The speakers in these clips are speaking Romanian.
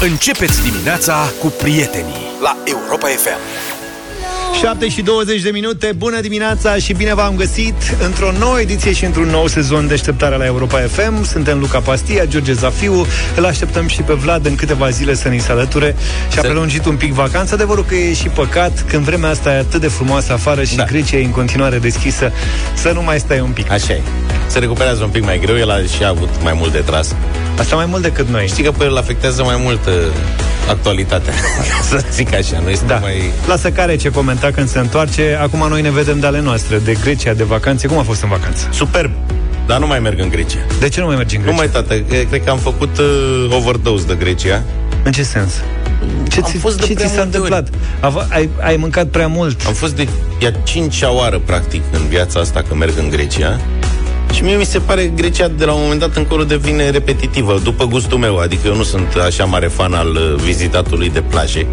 Începeți dimineața cu prietenii la Europa FM. 7 și 20 de minute, bună dimineața și bine v-am găsit într-o nouă ediție și într-un nou sezon deșteptare la Europa FM. Suntem Luca Pastia, George Zafiu, îl așteptăm și pe Vlad în câteva zile să ni se alăture și a prelungit un pic vacanța. Adevărul că e și păcat când vremea asta e atât de frumoasă afară și da. Grecia e în continuare deschisă, să nu mai stai un pic. Așa e. Se recuperează un pic mai greu, el a și a avut mai mult de tras. Asta mai mult decât noi. Știi că pe el afectează mai mult uh, actualitatea, să zic așa. Noi da. mai... Lasă care ce comenta când se întoarce. Acum noi ne vedem de ale noastre, de Grecia, de vacanțe. Cum a fost în vacanță? Superb. Dar nu mai merg în Grecia. De ce nu mai mergi în Grecia? Nu mai, tată. Cred că am făcut uh, overdose de Grecia. În ce sens? Ce, Am ți, fost de ce prea ți s-a multe întâmplat? A, ai, ai mâncat prea mult? Am fost de a cincea oară, practic, în viața asta că merg în Grecia. Și mie mi se pare că Grecia de la un moment dat încolo devine repetitivă, după gustul meu. Adică eu nu sunt așa mare fan al uh, vizitatului de plaje.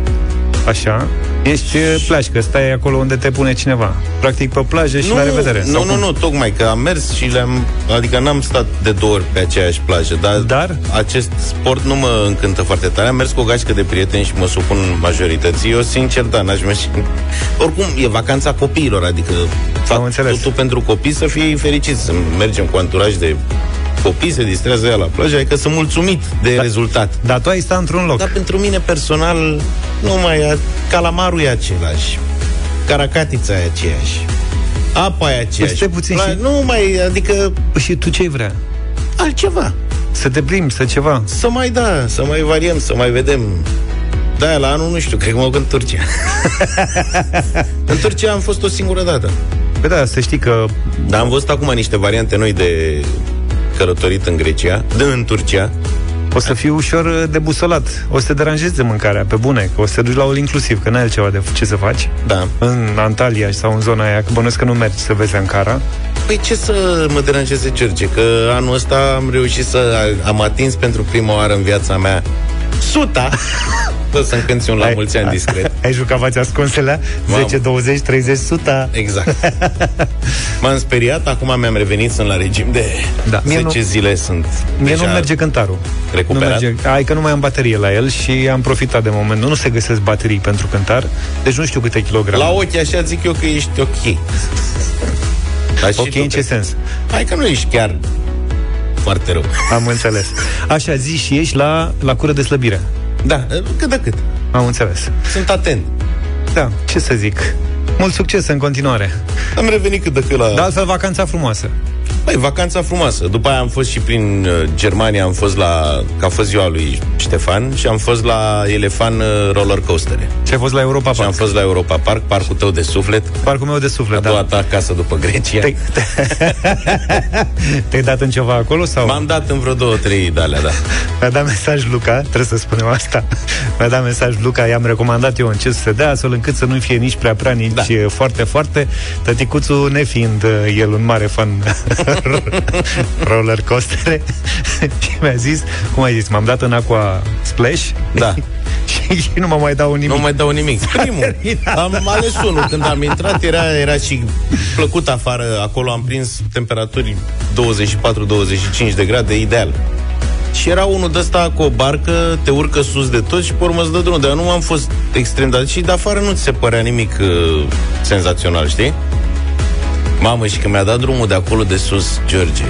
Așa. Ești uh, plașcă, stai acolo unde te pune cineva. Practic pe plajă și nu, la revedere. Nu, sau nu, cum? nu, tocmai că am mers și le-am... Adică n-am stat de două ori pe aceeași plajă, dar, Dar? acest sport nu mă încântă foarte tare. Am mers cu o gașcă de prieteni și mă supun majorității. Eu, sincer, da, n-aș merge. Oricum, e vacanța copiilor, adică fac înțeles. totul pentru copii să fie fericiți, să mergem cu anturaj de copii, se distrează ea la plajă, adică sunt mulțumit de da. rezultat. Dar tu ai stat într-un loc. Dar pentru mine personal, nu mai e, calamarul e același, caracatița e aceeași, apa e aceeași. stai puțin La- și- Nu mai, adică Și tu ce vrea? altceva. Să te plimbi, să ceva. Să mai da, să mai variem, să mai vedem. Da, la anul nu știu, cred că mă duc în Turcia. în Turcia am fost o singură dată. Păi da, să știi că Dar am văzut acum niște variante noi de călătorit în Grecia, de în Turcia. o să fii ușor uh, debusolat. O să te deranjezi de mâncarea, pe bune, că o să te duci la all inclusiv, că n-ai altceva de ce să faci. Da. În Antalya sau în zona aia, că bănuiesc că nu mergi să vezi Ankara. Păi ce să mă deranjeze, George? Că anul ăsta am reușit să am atins pentru prima oară în viața mea suta. Tot să-mi cânti un la Ai- mulți ani discret. Ai jucat fața ascunselea? Mamă. 10, 20, 30, 100. Exact. M-am speriat, acum mi-am revenit, sunt la regim de Da. Mie 10 nu- zile sunt Mie deja nu merge cântarul. recuperat. Nu merge. Ai că nu mai am baterie la el și am profitat de moment. Nu, nu se găsesc baterii pentru cântar, deci nu știu câte kilograme. La ochi așa zic eu că ești ok. Dar și Ok, tu în ce că- sens? Hai că nu ești chiar foarte rău. Am înțeles. Așa, zi și ești la, la cură de slăbire. Da, cât de cât. Am înțeles. Sunt atent. Da, ce să zic. Mult succes în continuare. Am revenit cât de cât la... De altfel, vacanța frumoasă. Păi, vacanța frumoasă. După aia am fost și prin uh, Germania, am fost la... că a fost ziua lui Ștefan și am fost la Elefan uh, roller coastere. Și ai fost la Europa Și am Park. fost la Europa Park, parcul tău de suflet, Parcul meu de suflet, a doua da. ta casă după Grecia. Te-ai, te-ai dat în ceva acolo sau? M-am dat în vreo două, trei de alea, da. Mi-a dat mesaj Luca, trebuie să spunem asta. Mi-a dat mesaj Luca, i-am recomandat eu în ce să se dea, astfel încât să nu fie nici prea prea, nici Da. da. foarte, foarte. Tăticuțul, nefiind uh, el un mare fan roller coastere, și mi-a zis, cum ai zis, m-am dat în Aqua Splash Da. și nu mă mai dau nimic. Nu mai dau nimic. Primul. Am ales unul. Când am intrat, era, era și plăcut afară. Acolo am prins temperaturi 24-25 de grade, ideal. Și era unul de ăsta cu o barcă, te urcă sus de tot și pe urmă îți dă drumul. Dar nu am fost extrem de... Și de afară nu ți se părea nimic uh, senzațional, știi? Mamă, și că mi-a dat drumul de acolo de sus, George,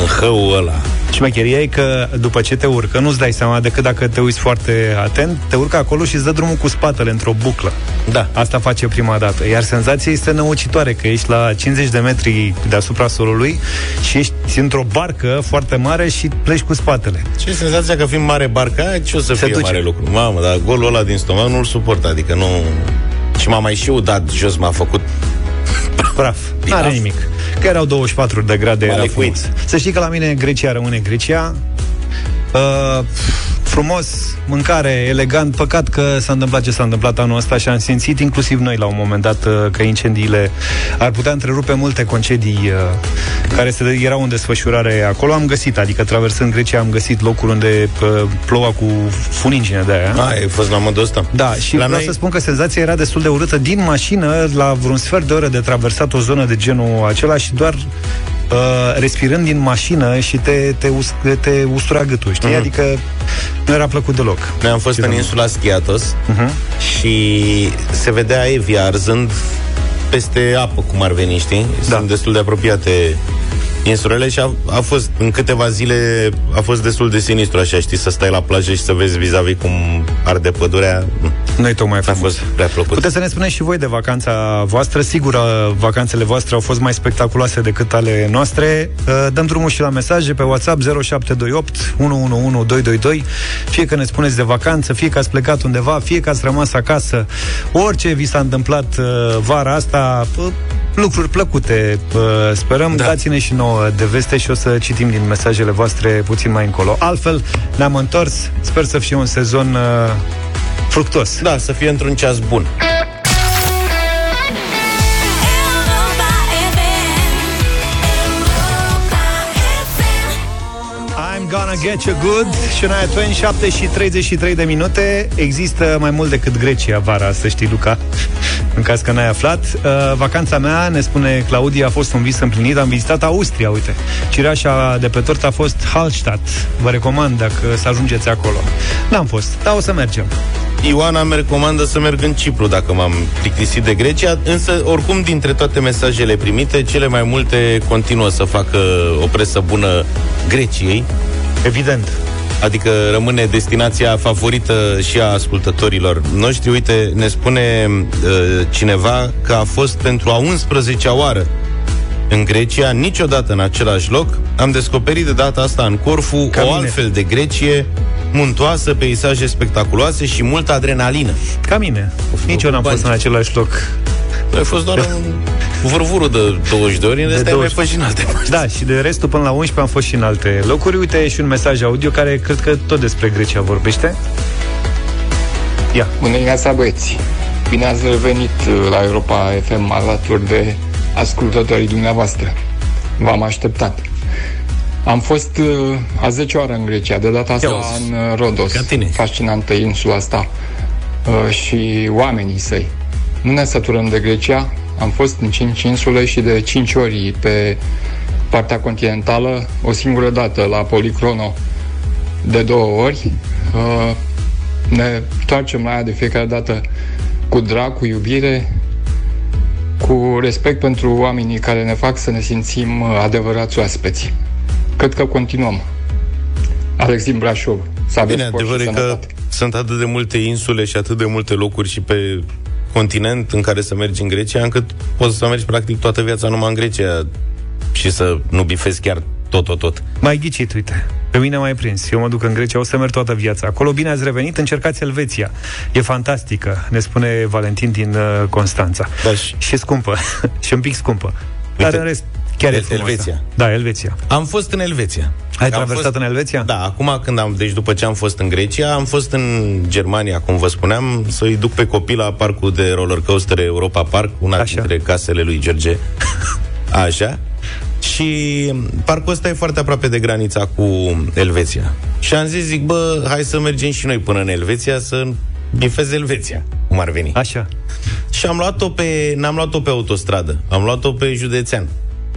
în hăul ăla. Șmecheria e că după ce te urcă, nu-ți dai seama decât dacă te uiți foarte atent, te urcă acolo și îți dă drumul cu spatele într-o buclă. Da. Asta face prima dată. Iar senzația este năucitoare, că ești la 50 de metri deasupra solului și ești într-o barcă foarte mare și pleci cu spatele. Ce senzația că fiind mare barca, aia, ce o să Se fie duce. mare lucru? Mamă, dar golul ăla din stomac nu-l suport, adică nu... Și m-a mai și udat jos, m-a făcut... Praf. N-are Praf. nimic. Că erau 24 de grade, M-a era lecuit. frumos. Să știi că la mine Grecia rămâne Grecia. Uh, frumos, mâncare, elegant. Păcat că s-a întâmplat ce s-a întâmplat anul ăsta și am simțit, inclusiv noi la un moment dat, uh, că incendiile ar putea întrerupe multe concedii uh, care se, erau în desfășurare acolo. Am găsit, adică traversând Grecia, am găsit locul unde uh, ploua cu funingine de aia. A, ai fost la modul ăsta? Da, și la vreau noi... să spun că senzația era destul de urâtă din mașină, la vreun sfert de oră de traversat o zonă de genul acela și doar uh, respirând din mașină și te, te, us, te ustura gâtul, știi? Mm-hmm. Adică nu era plăcut deloc. Noi am fost Ce în insula Schiatos uh-huh. și se vedea Evia arzând peste apă, cum ar veni, știi? Da. Sunt destul de apropiate insulele și a, a fost, în câteva zile, a fost destul de sinistru, așa, știi, să stai la plajă și să vezi vis-a-vis cum arde pădurea. Noi tocmai a fost prea plăcut. Puteți să ne spuneți și voi de vacanța voastră. Sigur, vacanțele voastre au fost mai spectaculoase decât ale noastre. Dăm drumul și la mesaje pe WhatsApp 0728 111222. Fie că ne spuneți de vacanță, fie că ați plecat undeva, fie că ați rămas acasă. Orice vi s-a întâmplat vara asta, lucruri plăcute. Sperăm, da. dați-ne și nouă de veste și o să citim din mesajele voastre puțin mai încolo. Altfel, ne-am întors. Sper să fie un sezon uh, fructos. Da, să fie într-un ceas bun. Gonna Get You Good. Shania Twain, 7 și 33 de minute. Există mai mult decât Grecia vara, să știi, Luca? În caz că n-ai aflat. Uh, Vacanța mea, ne spune Claudia, a fost un vis împlinit. Am vizitat Austria, uite. Cireașa de pe tort a fost Hallstatt. Vă recomand dacă să ajungeți acolo. N-am fost, dar o să mergem. Ioana mi recomandă să merg în Cipru dacă m-am plictisit de Grecia, însă oricum dintre toate mesajele primite, cele mai multe continuă să facă o presă bună Greciei. Evident. Adică rămâne destinația favorită și a ascultătorilor noștri. Uite, ne spune uh, cineva că a fost pentru a 11-a oară în Grecia, niciodată în același loc. Am descoperit de data asta în Corfu Ca o mine. altfel de Grecie, muntoasă, peisaje spectaculoase și multă adrenalină. Ca mine. Nici eu n-am fost în același loc. Ai fost doar în vârvurul de 20 de ori, în rest ai mai fost și în alte părți. Da, și de restul până la 11 am fost și în alte locuri. Uite, și un mesaj audio care cred că tot despre Grecia vorbește. Ia. Bună dimineața, băieți! Bine ați revenit la Europa FM alături de ascultătorii dumneavoastră. V-am așteptat. Am fost uh, a 10 ore în Grecia, de data asta în uh, Rodos. Fascinantă insula asta uh, și oamenii săi. Nu ne săturăm de Grecia, am fost în 5 insule și de 5 ori pe partea continentală, o singură dată la Policrono de două ori. Uh, ne întoarcem la ea de fiecare dată cu drag, cu iubire, cu respect pentru oamenii care ne fac să ne simțim uh, adevărați oaspeți. Cred că continuăm. Alex din Brașov. Să Bine, adevărul că sunt atât de multe insule și atât de multe locuri și pe continent în care să mergi în Grecia, încât poți să mergi practic toată viața numai în Grecia și să nu bifezi chiar tot, tot, tot. Mai ghicit, uite. Pe mine mai prins. Eu mă duc în Grecia, o să merg toată viața. Acolo bine ați revenit, încercați Elveția. E fantastică, ne spune Valentin din uh, Constanța. Da, și... și scumpă. și un pic scumpă. Uite, Dar în rest, chiar El, e frumoasă. Elveția. Da, Elveția. Am fost în Elveția. Ai traversat fost, în Elveția? Da, acum când am, deci după ce am fost în Grecia, am fost în Germania, cum vă spuneam, să-i duc pe copii la parcul de roller coaster Europa Park, una Așa. dintre casele lui George. Așa. Și parcul ăsta e foarte aproape de granița cu Elveția. Și am zis, zic, bă, hai să mergem și noi până în Elveția să bifez Elveția, cum ar veni. Așa. Și am luat-o pe, n-am luat-o pe autostradă, am luat-o pe județean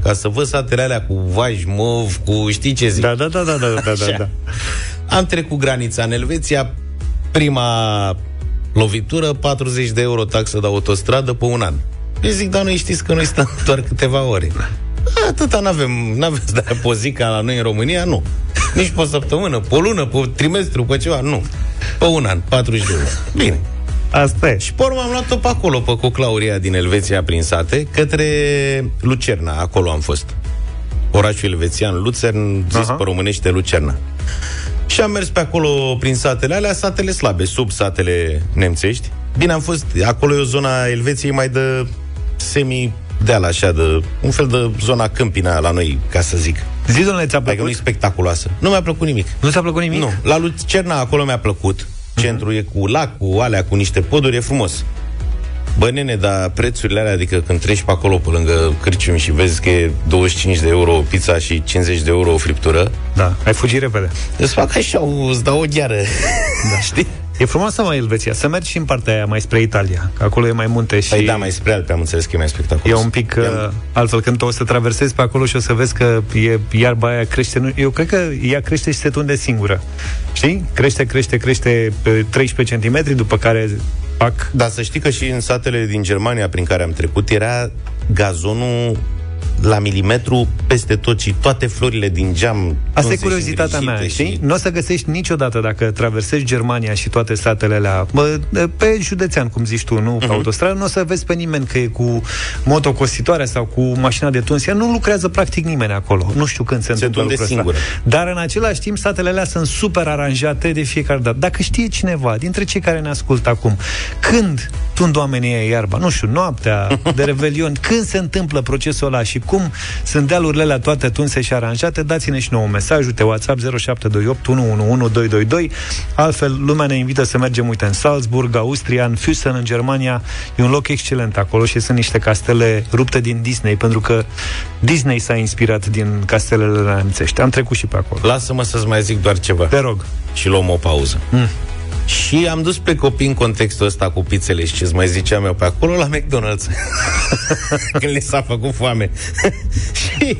ca să văd satele alea cu vaj mov, cu știi ce zic. Da, da, da, da, da, da, da, da. Am trecut granița în Elveția, prima lovitură, 40 de euro taxă de autostradă pe un an. Eu zic, dar noi știți că noi stăm doar câteva ore. Atâta n-avem, n-avem să dea pe zi ca la noi în România, nu. Nici pe o săptămână, pe o lună, pe trimestru, pe ceva, nu. Pe un an, 40 de euro. Bine. Asta e. Și pe urmă am luat-o pe acolo, pe Coclauria din Elveția, prin sate, către Lucerna. Acolo am fost. Orașul elvețian, Lucern, zis uh-huh. pe românește Lucerna. Și am mers pe acolo prin satele alea, satele slabe, sub satele nemțești. Bine, am fost, acolo e o zona Elveției mai de semi deal așa, de un fel de zona câmpina la noi, ca să zic. Zi, domnule, ți-a plăcut? Adică nu spectaculoasă. Nu mi-a plăcut nimic. Nu ți-a plăcut nimic? Nu. La Lucerna acolo mi-a plăcut. Centrul uh-huh. e cu lac, cu alea, cu niște poduri, e frumos. Bă, nene, dar prețurile alea, adică când treci pe acolo pe lângă cârciumi și vezi că e 25 de euro pizza și 50 de euro o friptură, Da, ai fugit repede. Îți fac așa, îți dau o gheară. Da. Știi? E frumoasă mai Elveția. Să mergi și în partea aia mai spre Italia, că acolo e mai munte și... Păi da, mai spre Alpe, am înțeles că e mai spectaculos. E un pic uh, altfel. Când o să traversezi pe acolo și o să vezi că e, iarba aia crește... Nu, eu cred că ea crește și se tunde singură. Știi? Crește, crește, crește pe 13 cm, după care pac. Da, să știi că și în satele din Germania prin care am trecut era gazonul la milimetru peste tot și toate florile din geam. Asta e curiozitatea mea, și... știi? Nu o să găsești niciodată dacă traversezi Germania și toate statele alea, bă, pe județean, cum zici tu, nu uh-huh. pe mhm. autostradă, nu o să vezi pe nimeni că e cu motocositoare sau cu mașina de tuns. Ea nu lucrează practic nimeni acolo. Nu știu când se, se întâmplă lucrul singură. Dar în același timp, statele alea sunt super aranjate de fiecare dată. Dacă știe cineva dintre cei care ne ascultă acum, când tund oamenii iarba, nu știu, noaptea de revelion, când se întâmplă procesul ăla și cum sunt dealurile alea toate tunse și aranjate, dați-ne și nouă un mesaj, uite, WhatsApp 0728 111222. Altfel, lumea ne invită să mergem, uite, în Salzburg, Austria, în Füssen, în Germania. E un loc excelent acolo și sunt niște castele rupte din Disney, pentru că Disney s-a inspirat din castelele nemțești. Am trecut și pe acolo. Lasă-mă să-ți mai zic doar ceva. Te rog. Și luăm o pauză. Mm. Și am dus pe copii în contextul ăsta cu pizzele și ce-ți mai ziceam eu pe acolo la McDonald's. Când le s-a făcut foame. și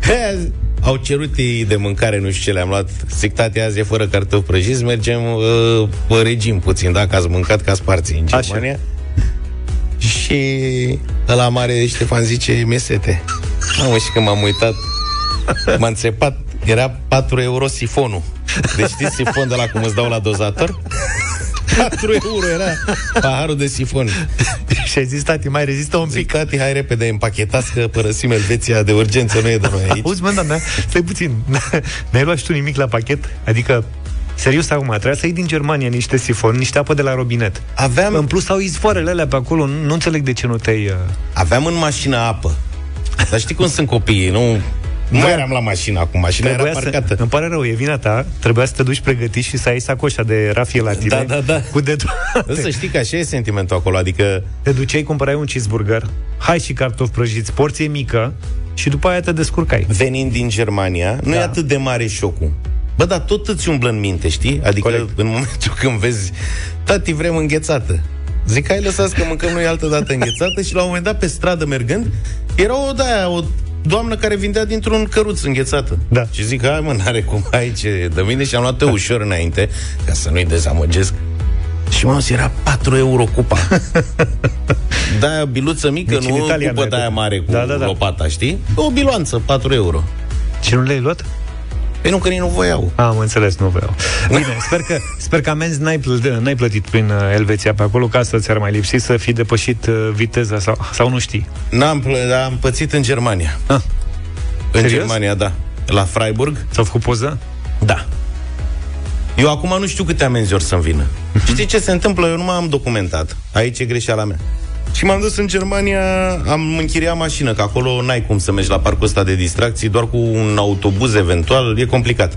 he, au cerut ei de mâncare, nu știu ce le-am luat. Zic, tati, azi e fără cartofi prăjiți, mergem uh, pe regim puțin, dacă ați mâncat ca sparții în Germania. Așa. Și la mare Ștefan zice, mesete. Am și când m-am uitat, m-a înțepat, era 4 euro sifonul. Deci știți sifon de la cum îți dau la dozator? 4 euro era paharul de sifon. și ai zis, tati, mai rezistă un pic. Zic, tati, hai repede, împachetați că părăsim Elveția de urgență, nu e de noi aici. Auzi, mă, da, stai puțin. N-ai luat și tu nimic la pachet? Adică Serios acum, trebuia să iei din Germania niște sifon, niște apă de la robinet. Aveam... În plus au izvoarele alea pe acolo, nu, nu înțeleg de ce nu te-ai... Uh... Aveam în mașină apă. Dar știi cum sunt copiii, nu nu da. eram la mașină acum, mașina Trebuia era parcată. Să, îmi pare rău, e vina ta. Trebuia să te duci pregătit și să ai sacoșa de rafie la tine. Da, da, da. Cu de Să știi că așa e sentimentul acolo, adică... Te duceai, cumpărai un cheeseburger, hai și cartofi prăjiți, porție mică și după aia te descurcai. Venind din Germania, nu da. e atât de mare șocul. Bă, dar tot îți umblă în minte, știi? Adică Corect. în momentul când vezi, tati, vrem înghețată. Zic, hai lăsați că mâncăm noi altă dată înghețată și la un moment dat pe stradă mergând, era o de o doamnă care vindea dintr-un căruț înghețată. Da. Și zic, hai mă, n-are cum aici de mine și am luat-o ușor înainte, ca să nu-i dezamăgesc. Și mă, era 4 euro cupa. da, biluță mică, deci nu cupă de aia mare cu da, da, da. lopata, știi? O biloanță, 4 euro. Și nu le-ai luat? Păi nu, că ei nu voiau. Am înțeles, nu voiau. Bine, sper că, sper că amenzi n-ai, plătit, n-ai plătit prin uh, Elveția pe acolo, ca să ți-ar mai lipsi să fi depășit uh, viteza sau, sau nu știi. N-am plătit, dar am pățit în Germania. Ah. În Serios? Germania, da. La Freiburg. S-au făcut poză? Da. Eu acum nu știu câte amenzi or să-mi vină. Uh-huh. Știi ce se întâmplă? Eu nu m-am documentat. Aici e greșeala mea. Și m-am dus în Germania, am închiriat mașină, că acolo n-ai cum să mergi la parcul ăsta de distracții, doar cu un autobuz eventual, e complicat.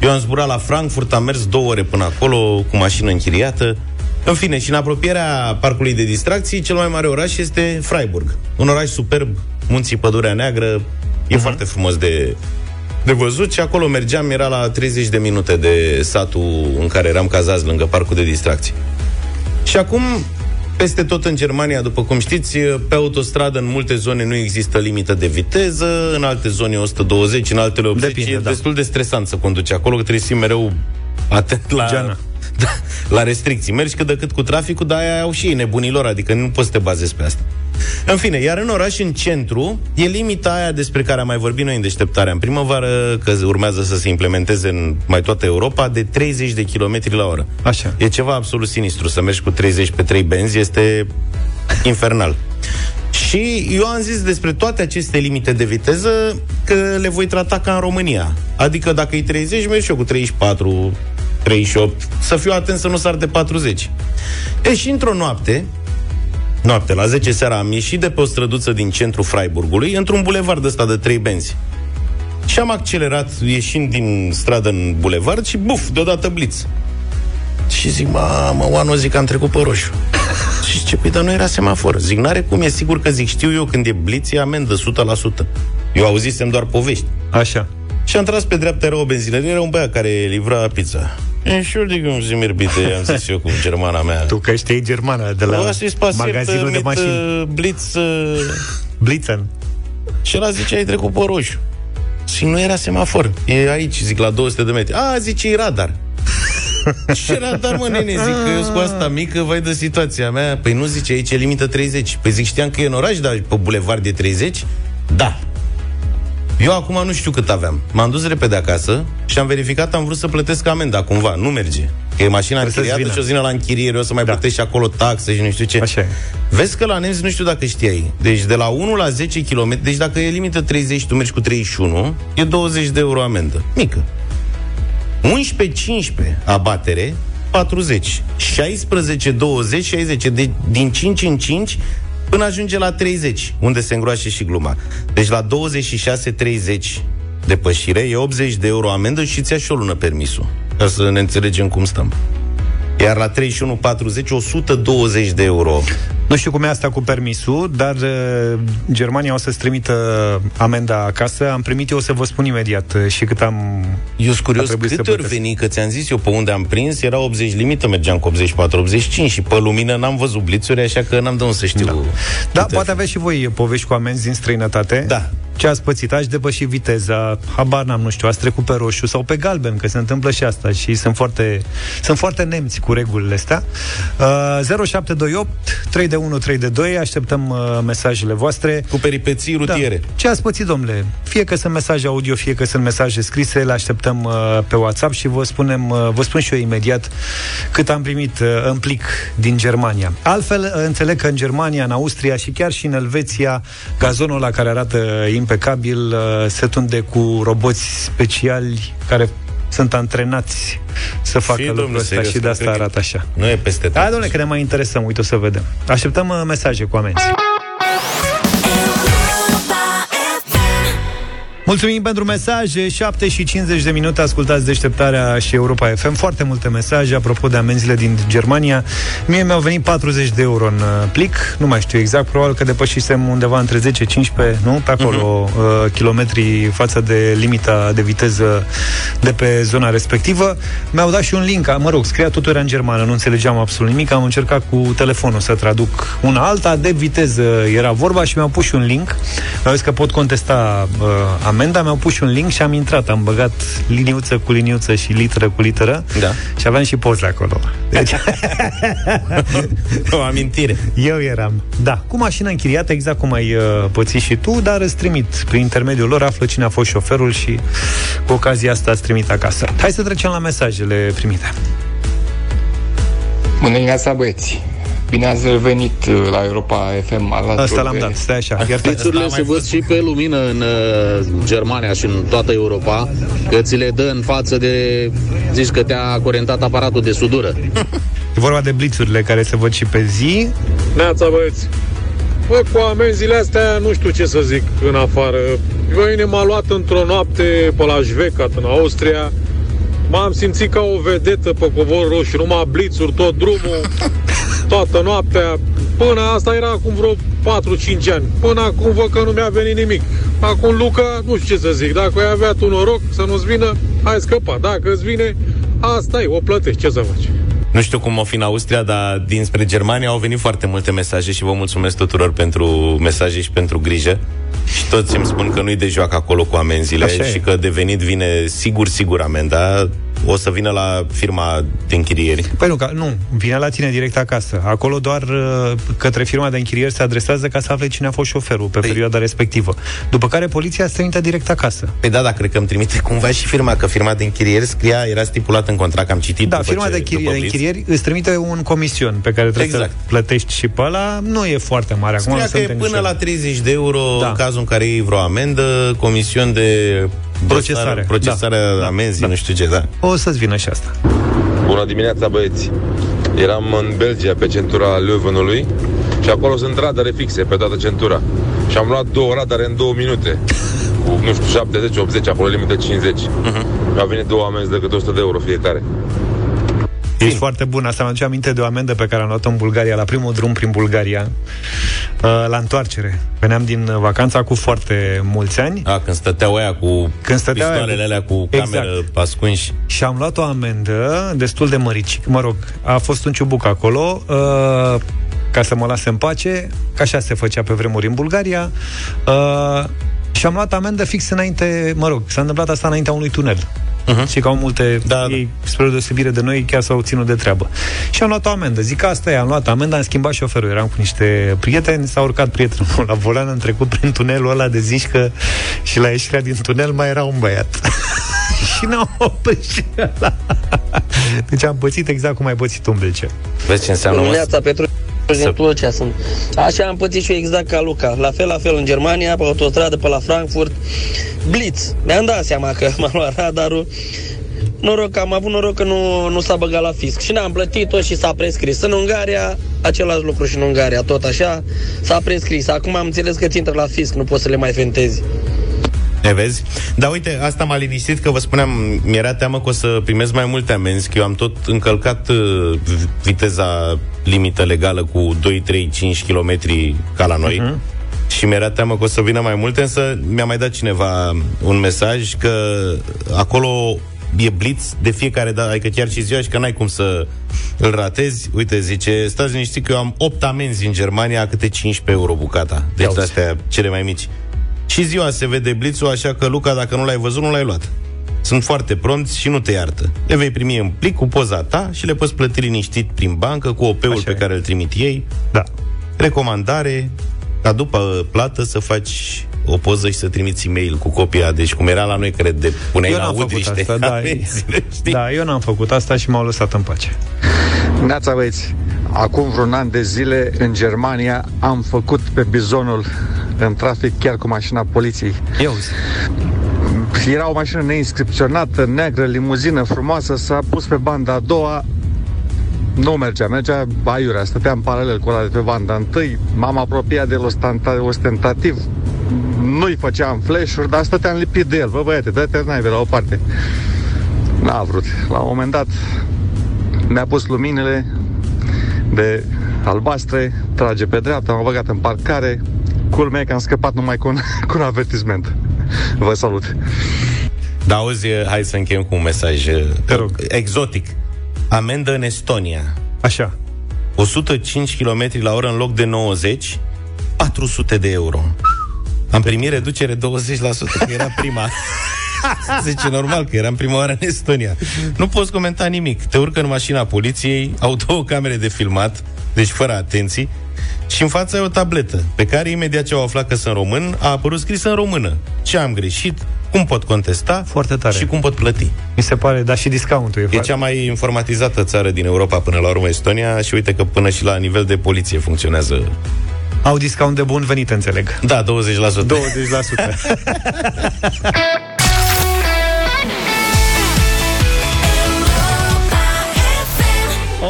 Eu am zburat la Frankfurt, am mers două ore până acolo cu mașină închiriată. În fine, și în apropierea parcului de distracții, cel mai mare oraș este Freiburg. Un oraș superb, munții Pădurea Neagră, e uh-huh. foarte frumos de, de văzut și acolo mergeam, era la 30 de minute de satul în care eram cazați lângă parcul de distracții. Și acum peste tot în Germania, după cum știți, pe autostradă în multe zone nu există limită de viteză, în alte zone 120, în altele 80. Depinde, e da. destul de stresant să conduci acolo, că trebuie să fii mereu atent la, Geana. da, la restricții. Mergi cât de cât cu traficul, dar aia au și ei nebunilor, adică nu poți să te bazezi pe asta. În fine, iar în oraș, în centru, e limita aia despre care am mai vorbit noi în deșteptarea în primăvară, că urmează să se implementeze în mai toată Europa, de 30 de km la oră. Așa. E ceva absolut sinistru. Să mergi cu 30 pe 3 benzi este infernal. Și eu am zis despre toate aceste limite de viteză că le voi trata ca în România. Adică dacă e 30, mergi și eu cu 34, 38, să fiu atent să nu sar de 40. E și într-o noapte, noapte, la 10 seara, am ieșit de pe o străduță din centrul Freiburgului, într-un bulevard ăsta de trei benzi. Și am accelerat ieșind din stradă în bulevard și buf, deodată blitz. Și zic, mamă, Oanu, zic, am trecut pe roșu. și ce, păi, dar nu era semafor. Zic, n-are cum, e sigur că zic, știu eu când e blitz, e amendă 100%. Eu auzisem doar povești. Așa. Și am tras pe dreapta, era o benzinărie, era un băiat care livra pizza. Entschuldigung, Sie mir bitte, am zis eu cu germana mea. Tu că știi germana de la magazinul de mașini. Blitz... Uh... Blitzen. Și el zice, ai trecut pe roșu. Și nu era semafor. E aici, zic, la 200 de metri. A, zice, e radar. Ce radar, mă, nene? Zic că eu cu asta mică, vai de situația mea. Păi nu zice, aici e limită 30. Păi zic, știam că e în oraș, dar pe bulevard de 30? Da. Eu acum nu știu cât aveam. M-am dus repede acasă și am verificat, am vrut să plătesc amenda, cumva. Nu merge. Că e mașina închiriată și o zină la închiriere, o să mai da. plătești și acolo taxe și nu știu ce. Așa e. Vezi că la nemți nu știu dacă știai. Deci de la 1 la 10 km, deci dacă e limită 30 și tu mergi cu 31, e 20 de euro amendă. Mică. 11-15 abatere, 40. 16-20, 60. De, din 5 în 5 până ajunge la 30, unde se îngroașe și gluma. Deci la 26-30 depășire e 80 de euro amendă și ți-a și o lună permisul. Ca să ne înțelegem cum stăm. Iar la 31,40, 120 de euro. Nu știu cum e asta cu permisul, dar uh, Germania o să-ți trimită amenda acasă. Am primit eu, o să vă spun imediat uh, și cât am... Eu sunt curios, câte ori veni, că ți-am zis eu pe unde am prins, era 80 limită, mergeam cu 84-85 și pe lumină n-am văzut blițuri, așa că n-am de unde să știu. Da, da poate aveți și voi povești cu amenzi din străinătate. Da ce ați pățit, aș depăși viteza, habar n-am, nu știu, ați trecut pe roșu sau pe galben, că se întâmplă și asta și sunt foarte, sunt foarte nemți cu regulile astea. Uh, 0728 3 de 1 3 de 2, așteptăm uh, mesajele voastre. Cu peripeții rutiere. Da. Ce ați pățit, domnule? Fie că sunt mesaje audio, fie că sunt mesaje scrise, le așteptăm uh, pe WhatsApp și vă spunem, uh, vă spun și eu imediat cât am primit uh, în plic din Germania. Altfel, uh, înțeleg că în Germania, în Austria și chiar și în Elveția, gazonul la care arată impecabil uh, se tunde cu roboți speciali care sunt antrenați să facă și, lucrul ăsta și de asta arată așa. Nu e peste tot. Da, domnule, că ne mai interesăm, uite o să vedem. Așteptăm uh, mesaje cu amenzi. Mulțumim pentru mesaje, 7 și 50 de minute ascultați deșteptarea și Europa FM. Foarte multe mesaje apropo de amenziile din Germania. Mie mi-au venit 40 de euro în uh, plic, nu mai știu exact, probabil că depășisem undeva între 10-15, nu? Pe acolo, uh-huh. uh, kilometri față de limita de viteză de pe zona respectivă. Mi-au dat și un link, mă rog, scria totul era în germană, nu înțelegeam absolut nimic, am încercat cu telefonul să traduc una alta, de viteză era vorba și mi-au pus și un link. Mi-au zis că pot contesta uh, amenda, mi-au pus și un link și am intrat, am băgat liniuță cu liniuță și literă cu literă da. și aveam și poze acolo. Deci... o amintire. Eu eram. Da, cu mașina închiriată, exact cum ai uh, pățit și tu, dar îți trimit prin intermediul lor, află cine a fost șoferul și cu ocazia asta îți trimit acasă. Hai să trecem la mesajele primite. Bună dimineața, băieți! Bine ați venit uh, la Europa FM alături Asta l-am dat, stai așa. Iar Pițurile se văd și pe lumină în uh, Germania și în toată Europa, că ți le dă în față de... Zici că te-a corentat aparatul de sudură. E vorba de blițurile care se văd și pe zi. Neața, băieți! Bă, cu amenziile astea nu știu ce să zic în afară. Mine m-a luat într-o noapte pe la Jvecat, în Austria. M-am simțit ca o vedetă pe covor roșu, numai blițuri tot drumul toată noaptea. Până asta era acum vreo 4-5 ani. Până acum văd că nu mi-a venit nimic. Acum Luca, nu știu ce să zic, dacă ai avea tu noroc să nu-ți vină, ai scăpat. Dacă îți vine, asta e, o plătești, ce să faci? Nu știu cum o fi în Austria, dar dinspre Germania au venit foarte multe mesaje și vă mulțumesc tuturor pentru mesaje și pentru grijă. Și toți îmi spun că nu-i de joacă acolo cu amenziile Așa și e. că de venit vine sigur, sigur amenda o să vină la firma de închirieri. Păi nu, ca, nu, vine la tine direct acasă. Acolo doar uh, către firma de închirieri se adresează ca să afle cine a fost șoferul pe păi... perioada respectivă. După care poliția se trimite direct acasă. Păi da, da, cred că îmi trimite cumva și firma, că firma de închirieri scria, era stipulat în contract, am citit. Da, firma ce, de, închirieri, de închirieri îți trimite un comision pe care trebuie exact. să plătești și pe ăla. Nu e foarte mare. Acum scria că e până la 30 de euro da. în cazul în care iei vreo amendă, comision de Procesare. Procesarea da. amenzii, da. nu știu ce, da. O să-ți vină și asta. Bună dimineața, băieți! Eram în Belgia, pe centura Leuvenului și acolo sunt radare fixe pe toată centura. Și am luat două radare în două minute. Cu, nu știu, 70-80, acolo limită 50. Uh-huh. Mi-au venit două amenzi de câte 100 de euro fiecare. Ești foarte bun. Asta mă aduce aminte de o amendă pe care am luat-o în Bulgaria, la primul drum prin Bulgaria, uh, la întoarcere. Veneam din vacanța cu foarte mulți ani. A, când stăteau aia cu când stăteau pistoalele aia cu... alea cu exact. cameră ascunși. Și am luat o amendă destul de măricic. Mă rog, a fost un ciubuc acolo. Uh, ca să mă lase în pace, ca așa se făcea pe vremuri în Bulgaria. Uh, și am luat amendă fix înainte, mă rog, s-a întâmplat asta înaintea unui tunel. Uh-huh. Și că au multe, da, ei, da. spre deosebire de noi, chiar s-au ținut de treabă. Și am luat o amendă. Zic că asta e, am luat amendă, am schimbat șoferul. Eram cu niște prieteni, s-a urcat prietenul la volan, am trecut prin tunelul ăla de zici că și la ieșirea din tunel mai era un băiat. și n-am oprit și ăla. Deci am pățit exact cum ai pățit un Belce. Vezi ce înseamnă? Dimineața, Petru din Tulcea sunt. Așa am pățit și eu exact ca Luca. La fel, la fel în Germania, pe autostradă, pe la Frankfurt. Blitz. Mi-am dat seama că m-a luat radarul. Noroc, am avut noroc că nu, nu s-a băgat la fisc. Și n-am plătit-o și s-a prescris. În Ungaria, același lucru și în Ungaria, tot așa, s-a prescris. Acum am înțeles că ți intră la fisc, nu poți să le mai fentezi. Ne vezi? Dar uite, asta m-a liniștit că vă spuneam, mi-era teamă că o să primez mai multe amenzi, că eu am tot încălcat uh, viteza limită legală cu 2, 3, 5 km ca la noi. Uh-huh. Și mi-era teamă că o să vină mai multe, însă mi-a mai dat cineva un mesaj că acolo e blitz de fiecare dată, adică chiar și ziua și că n-ai cum să îl ratezi. Uite, zice, stați liniștit că eu am 8 amenzi în Germania, câte 15 euro bucata. Deci astea cele mai mici. Și ziua se vede blițul, așa că, Luca, dacă nu l-ai văzut, nu l-ai luat. Sunt foarte pronți și nu te iartă. Le vei primi în plic cu poza ta și le poți plăti liniștit prin bancă cu OP-ul pe care îl trimit ei. Da. Recomandare ca după plată să faci o poză și să trimiți e-mail cu copia, deci cum era la noi, cred, de puneai eu la udriște. Asta, da, da, eu n-am făcut asta și m-au lăsat în pace. Neața, băieți, acum vreun an de zile în Germania am făcut pe bizonul în trafic chiar cu mașina poliției. Eu Era o mașină neinscripționată, neagră, limuzină frumoasă, s-a pus pe banda a doua, nu mergea, mergea aiurea, stăteam paralel cu ăla de pe banda întâi, m-am apropiat de el ostentativ, nu-i făceam flash-uri, dar stăteam lipit de el, bă băiete, dă-te naive la o parte. N-a vrut. La un moment dat mi-a pus luminile de albastre, trage pe dreapta, m-a băgat în parcare, culmea că am scăpat numai cu un, cu un avertisment. Vă salut! Da, auzi, hai să încheiem cu un mesaj Te rog. exotic. Amendă în Estonia. Așa. 105 km la oră în loc de 90, 400 de euro. Am primit reducere 20%, că era prima. Zice, normal, că eram prima oară în Estonia. Nu poți comenta nimic. Te urcă în mașina poliției, au două camere de filmat, deci fără atenții, și în fața e o tabletă, pe care imediat ce au aflat că sunt român, a apărut scris în română. Ce am greșit, cum pot contesta foarte tare. și cum pot plăti. Mi se pare, dar și discountul e, e cea mai informatizată țară din Europa până la urmă Estonia și uite că până și la nivel de poliție funcționează au discount de bun venit, înțeleg. Da, 20%. 20%.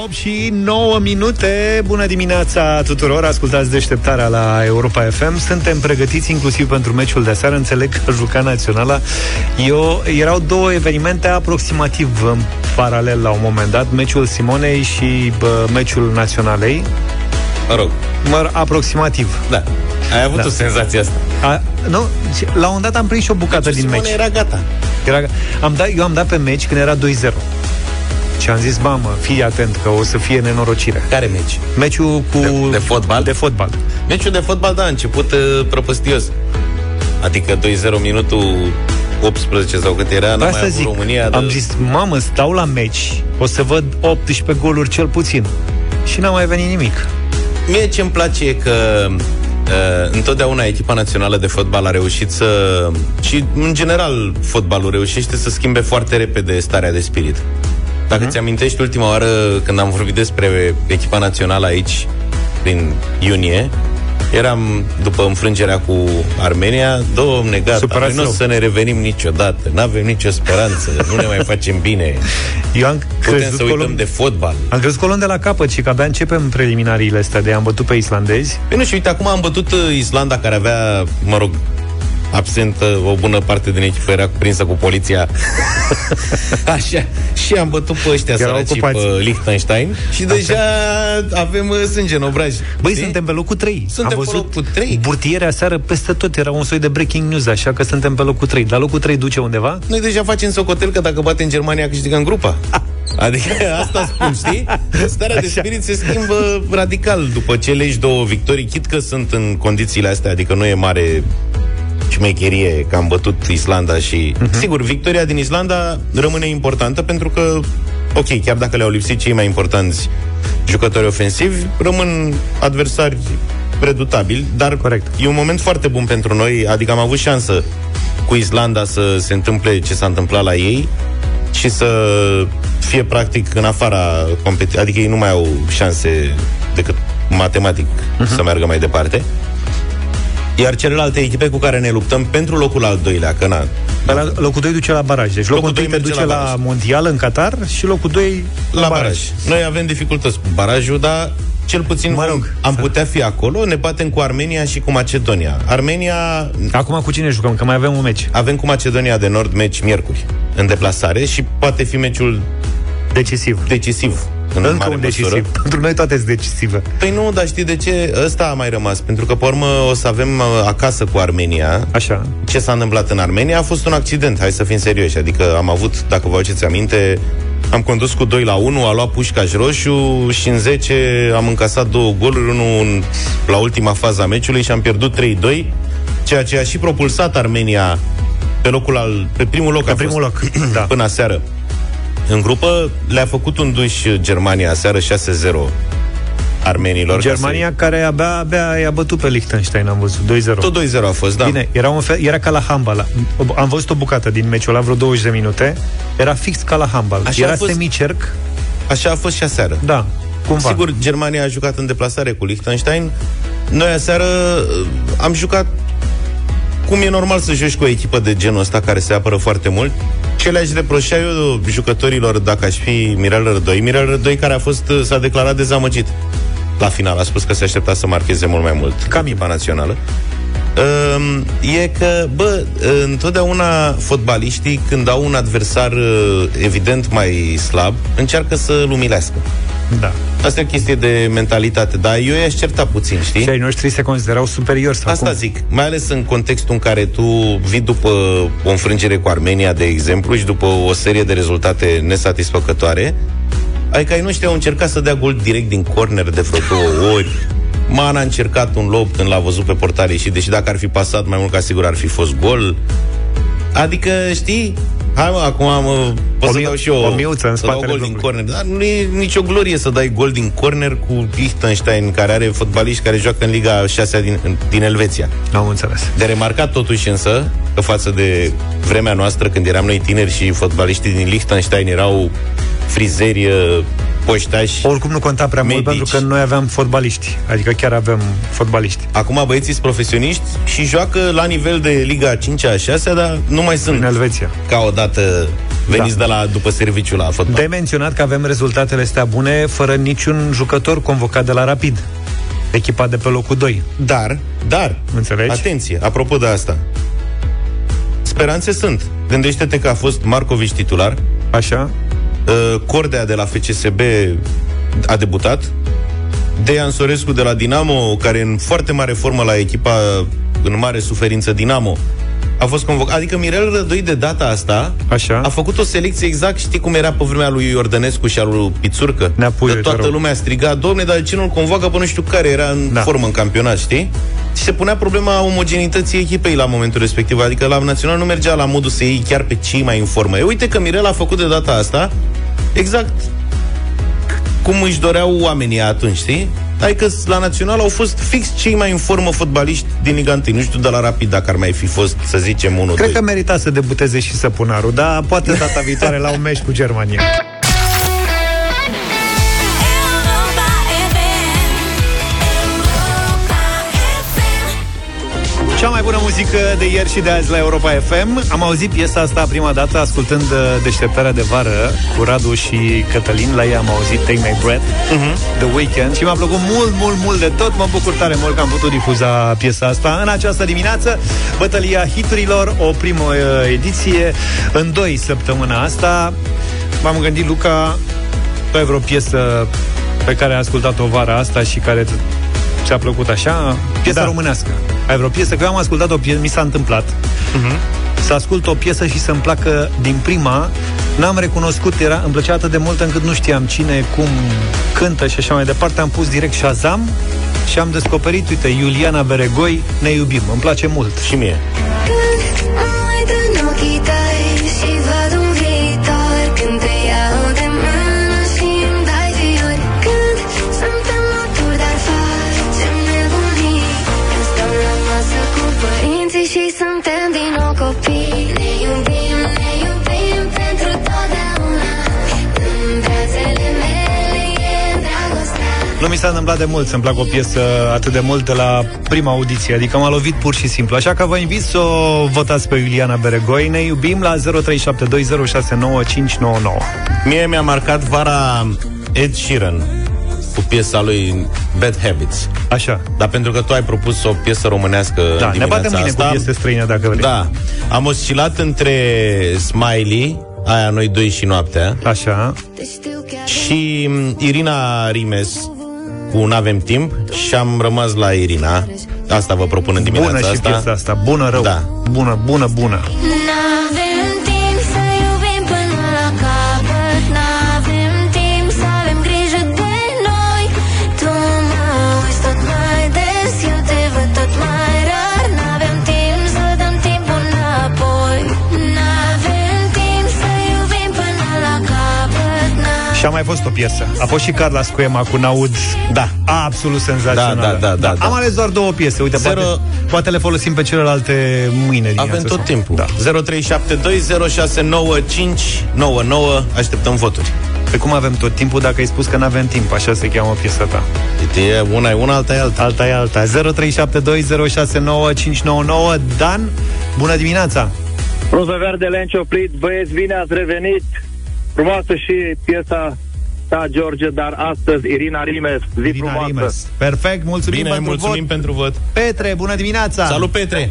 8 și 9 minute. Bună dimineața tuturor, ascultați deșteptarea la Europa FM. Suntem pregătiți inclusiv pentru meciul de seară. Înțeleg că juca naționala. Eu, erau două evenimente aproximativ în paralel la un moment dat. Meciul Simonei și bă, meciul naționalei. Mă rog. Mă, aproximativ. Da. Ai avut da. o senzație asta. A, nu, la un moment dat am prins și o bucată Meciul din Simone meci. era gata. Era, am dat, eu am dat pe meci când era 2-0. Și am zis, mamă, fii atent că o să fie nenorocire. Care meci? Meciul cu... De, de fotbal? De fotbal. Meciul de fotbal, da, a început uh, prăpăstios. Adică 2-0 minutul 18 sau cât era, n-a mai zic, România. Am de... zis, mamă, stau la meci, o să văd 18 goluri cel puțin. Și n-a mai venit nimic. Mie ce-mi place e că Uh, întotdeauna echipa națională de fotbal a reușit să... și, în general, fotbalul reușește să schimbe foarte repede starea de spirit. Dacă uh-huh. ți-amintești ultima oară când am vorbit despre echipa națională aici, prin iunie, eram după înfrângerea cu Armenia, domne, gata, noi nu o să ne revenim niciodată, nu avem nicio speranță, nu ne mai facem bine. Eu am Putem să uităm de fotbal. Am crezut colon de la capăt și că abia începem preliminariile astea de am bătut pe islandezi. Păi nu, și uite, acum am bătut uh, Islanda care avea, mă rog, absentă, o bună parte din echipă era prinsă cu poliția. Așa. Și am bătut pe ăștia Erau săraci ocupați. pe Liechtenstein și deja avem uh, sânge în obraj. Băi, Știi? suntem pe locul 3. Suntem Am pe văzut locul trei. burtierea seară peste tot. Era un soi de breaking news, așa că suntem pe locul 3. Dar locul 3 duce undeva? Noi deja facem socotel că dacă bate în Germania câștigăm grupa. Adică asta spun, știi? Starea de Așa. spirit se schimbă radical după cele și două victorii, chit că sunt în condițiile astea, adică nu e mare șmecherie că am bătut Islanda și... Mhm. Uh-huh. Sigur, victoria din Islanda rămâne importantă pentru că, ok, chiar dacă le-au lipsit cei mai importanți jucători ofensivi, rămân adversari redutabili, dar Corect. e un moment foarte bun pentru noi, adică am avut șansă cu Islanda să se întâmple ce s-a întâmplat la ei și să fie practic în afara competiției, adică ei nu mai au șanse decât matematic uh-huh. să meargă mai departe. Iar celelalte echipe cu care ne luptăm pentru locul al doilea, că na, Dar la, locul 2 duce la baraj. Deci locul, Locul 2 doi te merge duce la la, baraj. mondial în Qatar și locul 2 la baraj. Noi avem dificultăți cu barajul, dar cel puțin Mă mă rog, rog, am să- putea fi acolo, ne batem cu Armenia și cu Macedonia. Armenia Acum cu cine jucăm? Că mai avem un meci. avem cu Macedonia de Nord meci miercuri în deplasare și poate fi meciul Decisiv. decisiv. În Încă mare un măsură. decisiv. Pentru noi toate sunt decisive. Păi nu, dar știi de ce? Ăsta a mai rămas. Pentru că, pe urmă, o să avem uh, acasă cu Armenia. Așa. Ce s-a întâmplat în Armenia a fost un accident, hai să fim serioși. Adică am avut, dacă vă aduceți aminte, am condus cu 2 la 1, a luat pușcaș roșu și în 10 am încasat două goluri, unul în, la ultima fază a meciului și am pierdut 3-2, ceea ce a și propulsat Armenia pe locul al, pe primul loc Pe a primul fost, loc. Da. până aseară. În grupă le-a făcut un duș Germania aseară 6-0 armenilor. ca Germania care abia, abia i-a bătut pe Liechtenstein, am văzut, 2-0. Să... Tot 2-0 a fost, da. Bine, era, un fel, era ca la handbal. Am văzut o bucată din meciul ăla, vreo 20 de minute. Era fix ca la handbal. Așa era a fost- semicerc. Așa a fost și aseară. Da, cumva. Sigur, Germania a jucat în deplasare cu Liechtenstein. Noi aseară uh, am jucat cum e normal să joci cu o echipă de genul ăsta care se apără foarte mult. Ce le-aș reproșa eu jucătorilor dacă aș fi Mirel Rădoi? Mirel Rădoi care a fost, uh, s-a declarat dezamăgit la final. A spus că se aștepta să marcheze mult mai mult Cam echipa națională. Um, e că, bă, întotdeauna fotbaliștii, când au un adversar uh, evident mai slab, încearcă să-l umilească. Da. Asta e o chestie de mentalitate, dar eu i-aș certa puțin, știi? Și ai noștri se considerau superiori sau Asta cum? zic, mai ales în contextul în care tu vii după o înfrângere cu Armenia, de exemplu, și după o serie de rezultate nesatisfăcătoare, adică ai noștri au încercat să dea gol direct din corner de vreo două ori. Man a încercat un lob când l-a văzut pe portare și deși dacă ar fi pasat mai mult ca sigur ar fi fost gol. Adică, știi, hai mă, acum mă, pot O să miu- dau și eu o miuță în să dau spatele gol din blocului. corner. Dar nu e nicio glorie să dai gol din corner cu Liechtenstein, care are fotbaliști care joacă în Liga 6 din, din Elveția. Am înțeles. De remarcat totuși însă că față de vremea noastră când eram noi tineri și fotbaliștii din Liechtenstein erau frizeri, uh, poștași. Oricum nu conta prea mult Medici. pentru că noi aveam fotbaliști. Adică chiar avem fotbaliști. Acum băieții sunt profesioniști și joacă la nivel de Liga 5 a 6 dar nu mai sunt În Elveția. ca odată veniți Da. de la după serviciu la fotbal. De menționat că avem rezultatele astea bune fără niciun jucător convocat de la Rapid. Echipa de pe locul 2. Dar, dar, Înțelegi? atenție, apropo de asta. Speranțe sunt. Gândește-te că a fost Marcovici titular, Așa? Uh, Cordea de la FCSB a debutat. Dejan Sorescu de la Dinamo, care e în foarte mare formă la echipa în mare suferință Dinamo, a fost convocat. Adică Mirel Rădoi de data asta Așa. a făcut o selecție exact, știi cum era pe vremea lui Iordănescu și a lui Pițurcă? Nea Puiu, de te toată rog. lumea striga, domne, dar de ce nu-l convoacă pe nu știu care era în Da. formă în campionat, știi? Și se punea problema omogenității echipei la momentul respectiv. Adică la Național nu mergea la modul să iei chiar pe cei mai în formă. E, uite că Mirel a făcut de data asta exact cum își doreau oamenii atunci, știi? Adică la Național au fost fix cei mai în formă fotbaliști din Liga 1. Nu știu de la Rapid dacă ar mai fi fost, să zicem, unul, Cred doi. că merita să debuteze și Săpunaru, dar poate data viitoare la un meci cu Germania. Cea mai bună muzică de ieri și de azi la Europa FM Am auzit piesa asta prima dată ascultând uh, deșteptarea de vară Cu Radu și Cătălin La ei am auzit Take My Breath uh-huh. The Weekend Și mi-a plăcut mult, mult, mult de tot Mă bucur tare mult că am putut difuza piesa asta În această dimineață Bătălia hiturilor O primă uh, ediție În doi săptămâna asta M-am gândit, Luca Tu ai vreo piesă pe care ai ascultat-o vara asta și care ți-a plăcut așa? Piesa da. românească. Ai vreo piesă? Că eu am ascultat o piesă, mi s-a întâmplat. Uh-huh. Să ascult o piesă și să-mi placă din prima. N-am recunoscut, era, îmi plăcea atât de mult încât nu știam cine, cum cântă și așa mai departe. Am pus direct Shazam și am descoperit, uite, Iuliana Beregoi, Ne iubim. Îmi place mult. Și mie. S-a întâmplat de mult să-mi placă o piesă atât de mult de la prima audiție, adică m-a lovit pur și simplu. Așa că vă invit să o votați pe Iuliana Beregoi. Ne iubim la 0372069599. Mie mi-a marcat vara Ed Sheeran cu piesa lui Bad Habits. Așa. Dar pentru că tu ai propus o piesă românească Da, ne batem mâine asta, cu piese străine dacă vrei. Da. Am oscilat între Smiley, aia noi doi și noaptea. Așa. Și Irina Rimes cu N-avem timp și am rămas la Irina. Asta vă propun în dimineața bună asta. Bună și piesa asta. Bună, rău. Da. Bună, bună, bună. Și a mai fost o piesă. A fost și Carla Scuema cu Naud. Da. Absolut senzațională. Da, da, da, da, da. Am ales doar două piese. Uite, Zero... poate, poate le folosim pe celelalte mâine Avem tot sau... timpul. Da. 0372069599. Așteptăm voturi. Pe cum avem tot timpul dacă ai spus că nu avem timp? Așa se cheamă piesa ta. E una e una, alta e alta. Alta e alta. 0372069599. Dan, bună dimineața! Roză verde, lenci oprit, băieți, bine ați revenit. Frumoasă și piesa ta, George, dar astăzi Irina Rimes, zi Irina frumoasă. Rimes. Perfect, mulțumim Bine, pentru mulțumim vot. pentru vot. Petre, bună dimineața! Salut, Petre!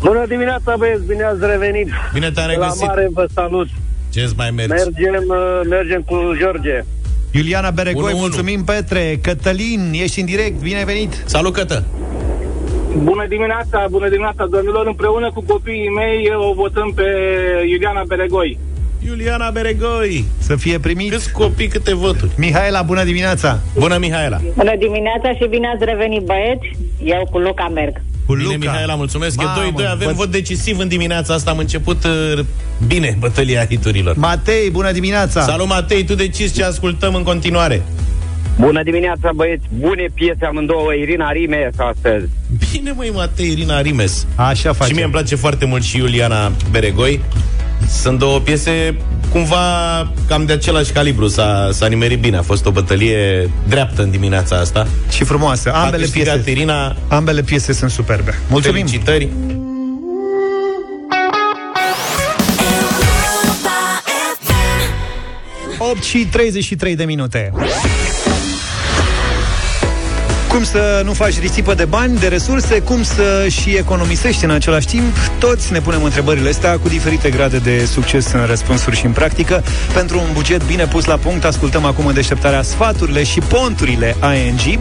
Bună dimineața, băieți, bine ați revenit. Bine te-am La regăsit. mare vă salut. Ce-ți mai mergi? Mergem, uh, mergem cu George. Iuliana Beregoi, 1-1. mulțumim, Petre. Cătălin, ești în direct, bine venit! Salut, Cătă! Bună dimineața, bună dimineața, domnilor. Împreună cu copiii mei o votăm pe Iuliana Beregoi. Iuliana Beregoi! Să fie primit. Câți copii, câte voturi? Mihaela, bună dimineața! Bună, Mihaela! Bună dimineața și bine ați revenit, băieți. Eu cu Luca merg. Cu Bine, Luca. Mihaela, mulțumesc. Mamă, e 2-2, avem văd- vot decisiv în dimineața asta. Am început uh, bine bătălia hiturilor. Matei, bună dimineața! Salut, Matei, tu decizi ce ascultăm în continuare. Bună dimineața, băieți. Bune piese amândouă. Irina Rimes astăzi. Bine, măi, Matei, Irina Rimes. Așa facem. Și mie îmi place foarte mult și Iuliana Beregoi. Sunt două piese cumva cam de același calibru. S-a, s-a nimerit bine. A fost o bătălie dreaptă în dimineața asta. Și frumoase. Ambele a câștigat piese, Irina. ambele piese sunt superbe. Mulțumim! Felicitări. Europa 8 și 33 de minute. Cum să nu faci risipă de bani, de resurse, cum să și economisești în același timp, toți ne punem întrebările astea cu diferite grade de succes în răspunsuri și în practică. Pentru un buget bine pus la punct, ascultăm acum în deșteptarea sfaturile și ponturile ING.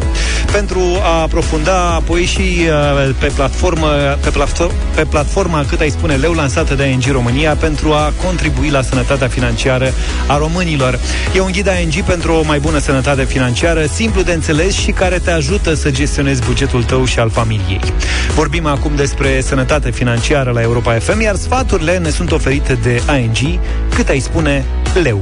Pentru a aprofunda apoi și uh, pe platformă, pe, platform, pe platforma cât ai spune leu lansată de ING România pentru a contribui la sănătatea financiară a românilor. E un ghid ING pentru o mai bună sănătate financiară, simplu de înțeles și care te ajută să gestionezi bugetul tău și al familiei. Vorbim acum despre sănătate financiară la Europa FM, iar sfaturile ne sunt oferite de ING, cât ai spune leu.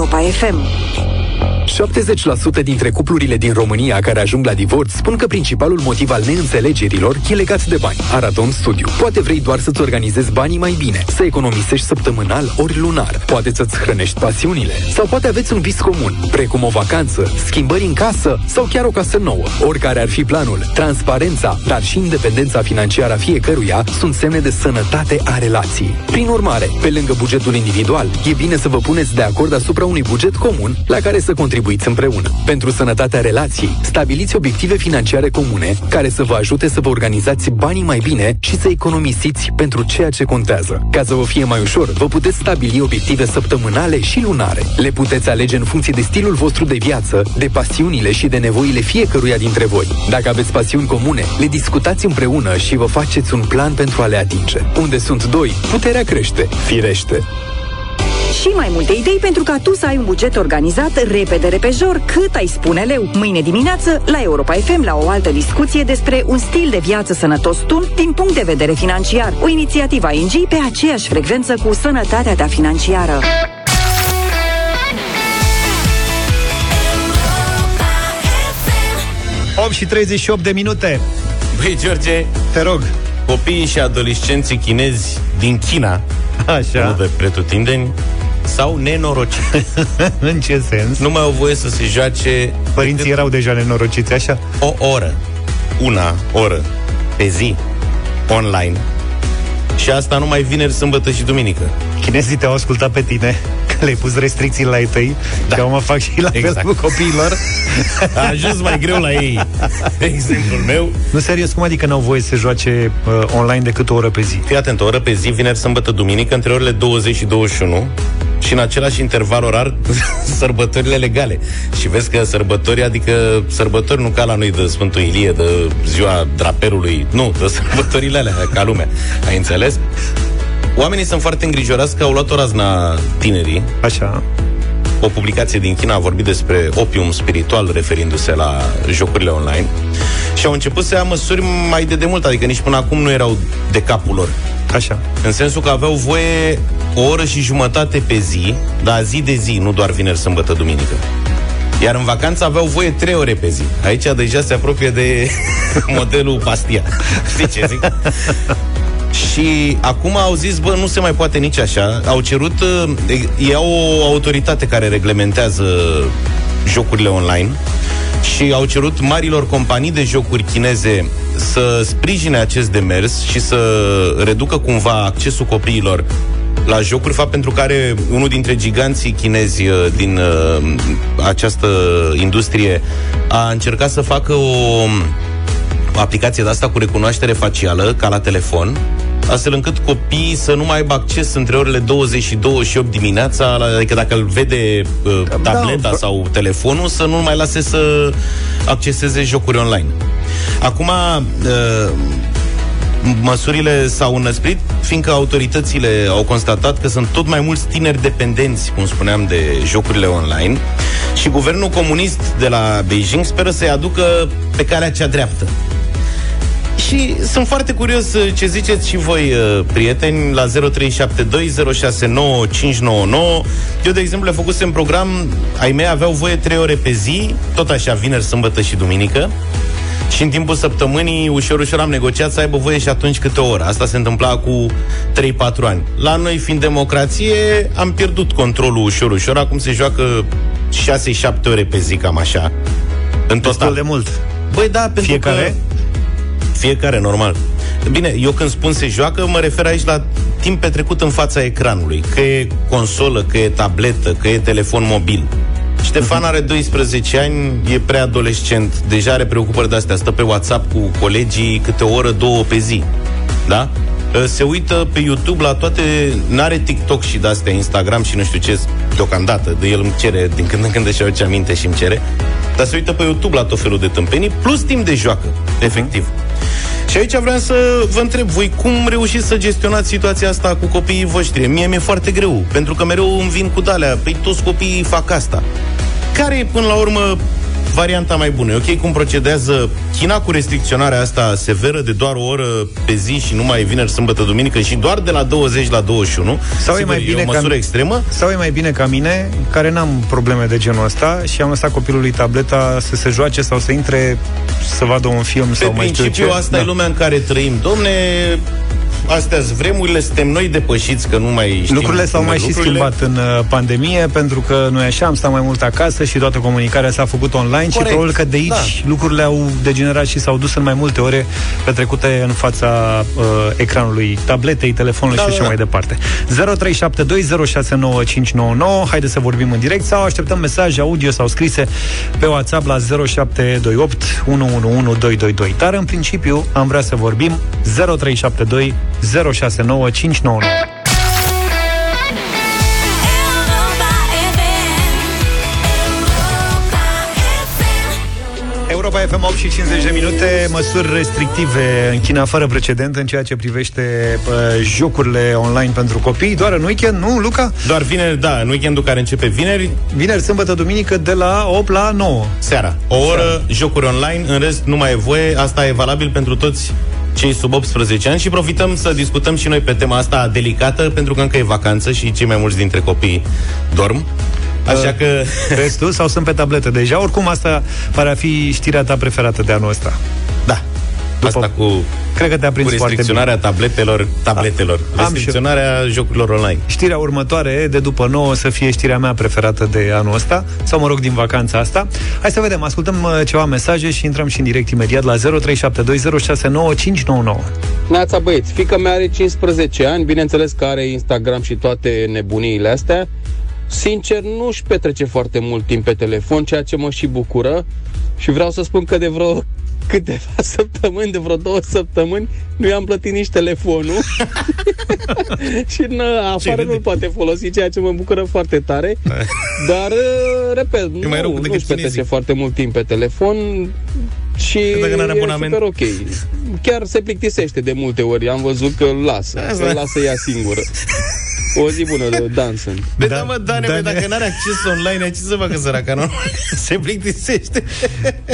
FM. 70% dintre cuplurile din România care ajung la divorț spun că principalul motiv al neînțelegerilor e legat de bani. Arată un studiu. Poate vrei doar să-ți organizezi banii mai bine, să economisești săptămânal ori lunar. Poate să-ți hrănești pasiunile. Sau poate aveți un vis comun, precum o vacanță, schimbări în casă sau chiar o casă nouă. Oricare ar fi planul, transparența, dar și independența financiară a fiecăruia sunt semne de sănătate a relației. Prin urmare, pe lângă bugetul individual, e bine să vă puneți de acord asupra unui buget comun la care să contribuiți împreună. Pentru sănătatea relației, stabiliți obiective financiare comune care să vă ajute să vă organizați banii mai bine și să economisiți pentru ceea ce contează. Ca să vă fie mai ușor, vă puteți stabili obiective săptămânale și lunare. Le puteți alege în funcție de stilul vostru de viață, de pasiunile și de nevoile fiecăruia dintre voi. Dacă aveți pasiuni comune, le discutați împreună și vă faceți un plan pentru a le atinge. Unde sunt doi, puterea crește, firește. Și mai multe idei pentru ca tu să ai un buget organizat repede repejor cât ai spune leu. Mâine dimineață la Europa FM la o altă discuție despre un stil de viață sănătos tu din punct de vedere financiar. O inițiativă ING pe aceeași frecvență cu sănătatea ta financiară. 8 și 38 de minute. Băi, George, te rog. Copiii și adolescenții chinezi din China, Așa. nu de pretutindeni, sau nenorociți. În ce sens? Nu mai au voie să se joace Părinții erau deja nenorociți, așa? o oră, una oră pe zi, online. Și asta numai vineri, sâmbătă și duminică. Chinezii te-au ascultat pe tine Că le-ai pus restricții la ei tăi da. Și acum fac și la Exact. fel cu copiilor A ajuns mai greu la ei. Exemplul meu. Nu, serios, cum adică n-au voie să joace uh, online decât o oră pe zi? Fii atent, o oră pe zi, vineri, sâmbătă, duminică, între orele 20 și 21 și în același interval orar sărbătorile legale. Și vezi că sărbători, adică sărbători nu ca la noi de Sfântul Ilie, de ziua draperului, nu, de sărbătorile alea, ca lumea. Ai înțeles? Oamenii sunt foarte îngrijorați că au luat o razna tinerii. Așa. O publicație din China a vorbit despre opium spiritual, referindu-se la jocurile online. Și au început să ia măsuri mai de demult, adică nici până acum nu erau de capul lor. Așa. În sensul că aveau voie o oră și jumătate pe zi, dar zi de zi, nu doar vineri, sâmbătă, duminică. Iar în vacanță aveau voie 3 ore pe zi. Aici deja se apropie de modelul pastia. Știi ce zic? Și acum au zis, bă, nu se mai poate nici așa. Au cerut, uh, e o autoritate care reglementează jocurile online și au cerut marilor companii de jocuri chineze să sprijine acest demers și să reducă cumva accesul copiilor la jocuri, fapt pentru care unul dintre giganții chinezi uh, din uh, această industrie a încercat să facă o o aplicație de asta cu recunoaștere facială, ca la telefon, astfel încât copiii să nu mai aibă acces între orele 20 și 28 dimineața, la- adică dacă îl vede uh, tableta da. sau telefonul, să nu mai lase să acceseze jocuri online. Acum, uh, măsurile s-au înăsprit, fiindcă autoritățile au constatat că sunt tot mai mulți tineri dependenți, cum spuneam, de jocurile online și guvernul comunist de la Beijing speră să-i aducă pe calea cea dreaptă. Și sunt foarte curios uh, ce ziceți și voi, uh, prieteni, la 0372069599. Eu, de exemplu, le făcusem program, ai mei aveau voie 3 ore pe zi, tot așa, vineri, sâmbătă și duminică. Și în timpul săptămânii, ușor, ușor am negociat să aibă voie și atunci câte o oră. Asta se întâmpla cu 3-4 ani. La noi, fiind democrație, am pierdut controlul ușor, ușor. Acum se joacă 6-7 ore pe zi, cam așa. În total. Destul de mult. Băi, da, pentru Fiecare? că... Fiecare, normal. Bine, eu când spun se joacă, mă refer aici la timp petrecut în fața ecranului. Că e consolă, că e tabletă, că e telefon mobil. Ștefan are 12 ani, e preadolescent, deja are preocupări de astea, stă pe WhatsApp cu colegii câte o oră, două pe zi. Da? Uh, se uită pe YouTube la toate, n-are TikTok și de-astea, Instagram și nu știu ce, deocamdată, de el îmi cere, din când în când își aduce aminte și îmi cere, dar se uită pe YouTube la tot felul de tâmpenii, plus timp de joacă, efectiv. Și aici vreau să vă întreb, voi cum reușiți să gestionați situația asta cu copiii voștri? Mie mi-e foarte greu, pentru că mereu îmi vin cu dalea, păi toți copiii fac asta. Care e, până la urmă, varianta mai bună. E ok cum procedează China cu restricționarea asta severă de doar o oră pe zi și numai vineri, sâmbătă, duminică și doar de la 20 la 21. Sau Sigur, e mai bine e o măsură ca, extremă. Sau e mai bine ca mine, care n-am probleme de genul ăsta și am lăsat copilului tableta să se joace sau să intre să vadă un film Pe sau mai știu principiu, ce. asta da. e lumea în care trăim. Domne, astea vremurile, suntem noi depășiți, că nu mai știm Lucrurile s-au cum mai merg și lucrurile. schimbat în uh, pandemie, pentru că noi așa am stat mai mult acasă și toată comunicarea s-a făcut online Corect. și probabil că de aici Da. lucrurile au degenerat și s-au dus în mai multe ore petrecute în fața uh, ecranului tabletei, telefonului Da, și da, așa da. mai departe. 0372069599 Haideți să vorbim în direct sau așteptăm mesaje audio sau scrise pe WhatsApp la 0728 111222. Dar în principiu am vrea să vorbim 0372 069599. Europa FM 8 și 50 de minute Măsuri restrictive în China fără precedent În ceea ce privește uh, jocurile online pentru copii Doar în weekend, nu, Luca? Doar vineri, da, în weekendul care începe vineri, Vineri, sâmbătă, duminică de la 8 la 9 seara. O oră, jocuri online, în rest nu mai e voie. Asta e valabil pentru toți cei sub 18 ani și profităm să discutăm și noi pe tema asta delicată, pentru că încă e vacanță și cei mai mulți dintre copii dorm. Așa că... Restul sau sunt pe tabletă deja Oricum asta pare a fi știrea ta preferată de anul ăsta Da. Asta cu, Cred că te-a cu prins foarte bine restricționarea tabletelor, tabletelor, Am și- restricționarea jocurilor online. Știrea următoare, de după 9, să fie știrea mea preferată de anul ăsta, sau mă rog, din vacanța asta. Hai să vedem, ascultăm uh, ceva mesaje și intrăm și în direct imediat la 0372069599. Neața băieți, fica mea are 15 ani, bineînțeles că are Instagram și toate nebuniile astea. Sincer, nu își petrece foarte mult timp pe telefon, ceea ce mă și bucură. Și vreau să spun că de vreo câteva săptămâni, de vreo două săptămâni, nu i-am plătit nici telefonul. și în afară nu-l poate folosi, ceea ce mă bucură foarte tare. Dar, uh, repet, nu, mai rău nu decât își petrece chinezii. foarte mult timp pe telefon și dacă n-are e abonament. super ok. Chiar se plictisește de multe ori. Am văzut că îl lasă. Asta. Îl lasă ea singură. O zi bună de Danson. Bă, da, mă, Dane, Dane. dacă n-are acces online, ce să facă săraca? Nu? Se plictisește.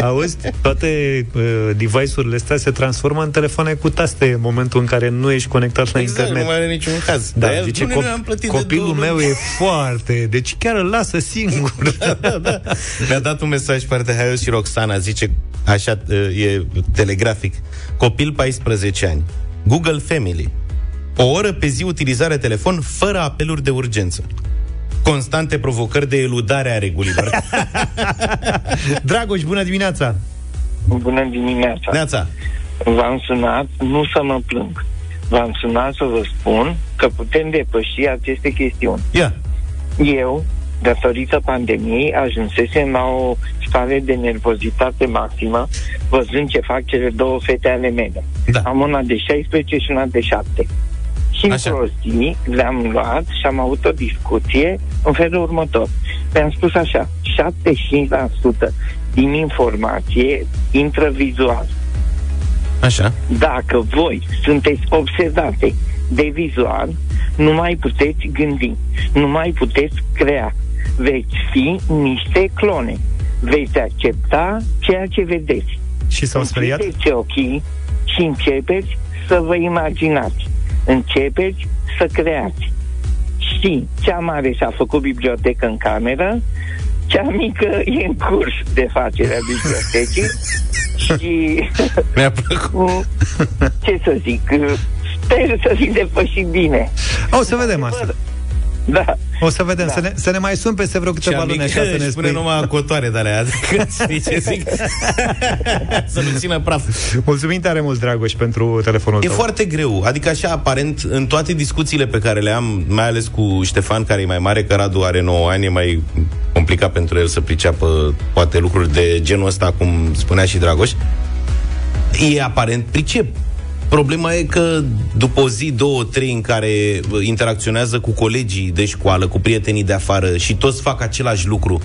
Auzi, toate uh, device-urile astea se transformă în telefoane cu taste în momentul în care nu ești conectat la Exact, internet. nu mai are niciun caz. Da, Dar el, zice, "Dom'le, cop- noi am plătit de copilul două meu luni." e foarte... Deci chiar îl lasă singur. Mi-a dat un mesaj foarte haios și Roxana zice, așa e telegrafic, copil 14 ani, Google Family, o oră pe zi utilizare telefon fără apeluri de urgență. Constante provocări de eludare a regulilor. Dragoș, bună dimineața! Bună dimineața! Neața! V-am sunat nu să mă plâng. V-am sunat să vă spun că putem depăși aceste chestiuni. Ia! Eu, datorită pandemiei, ajunsesem la o stare de nervozitate maximă văzând ce fac cele două fete ale mele. Da. Am una de 16 și una de 7. Și într-o zi le-am luat și am avut o discuție în felul următor. Le-am spus așa, 75% din informație intră vizual. Așa. Dacă voi sunteți obsedate de vizual, nu mai puteți gândi, nu mai puteți crea. Veți fi niște clone. Veți accepta ceea ce vedeți. Și s-au speriat? Închideți ochii și începeți să vă imaginați. Începeți să creați. Și cea mare și-a făcut bibliotecă în cameră, cea mică e în curs de facere a bibliotecii și Mi-a plăcut. ce să zic, sper să fi depășit bine. O să vedem asta. Da. O să vedem, da. să, ne, să ne mai sun peste vreo câteva luni așa să ne spune spui. numai acotoare de alea. Știi ce zic? să nu țină praf. Mulțumim tare mult, Dragoș, pentru telefonul E tău. foarte greu. Adică așa, aparent, în toate discuțiile pe care le am, mai ales cu Ștefan, care e mai mare, că Radu are 9 ani, e mai complicat pentru el să priceapă poate lucruri de genul ăsta, cum spunea și Dragoș. E aparent pricep. Problema e că după o zi, două, trei în care uh, interacționează cu colegii de școală, cu prietenii de afară și toți fac același lucru,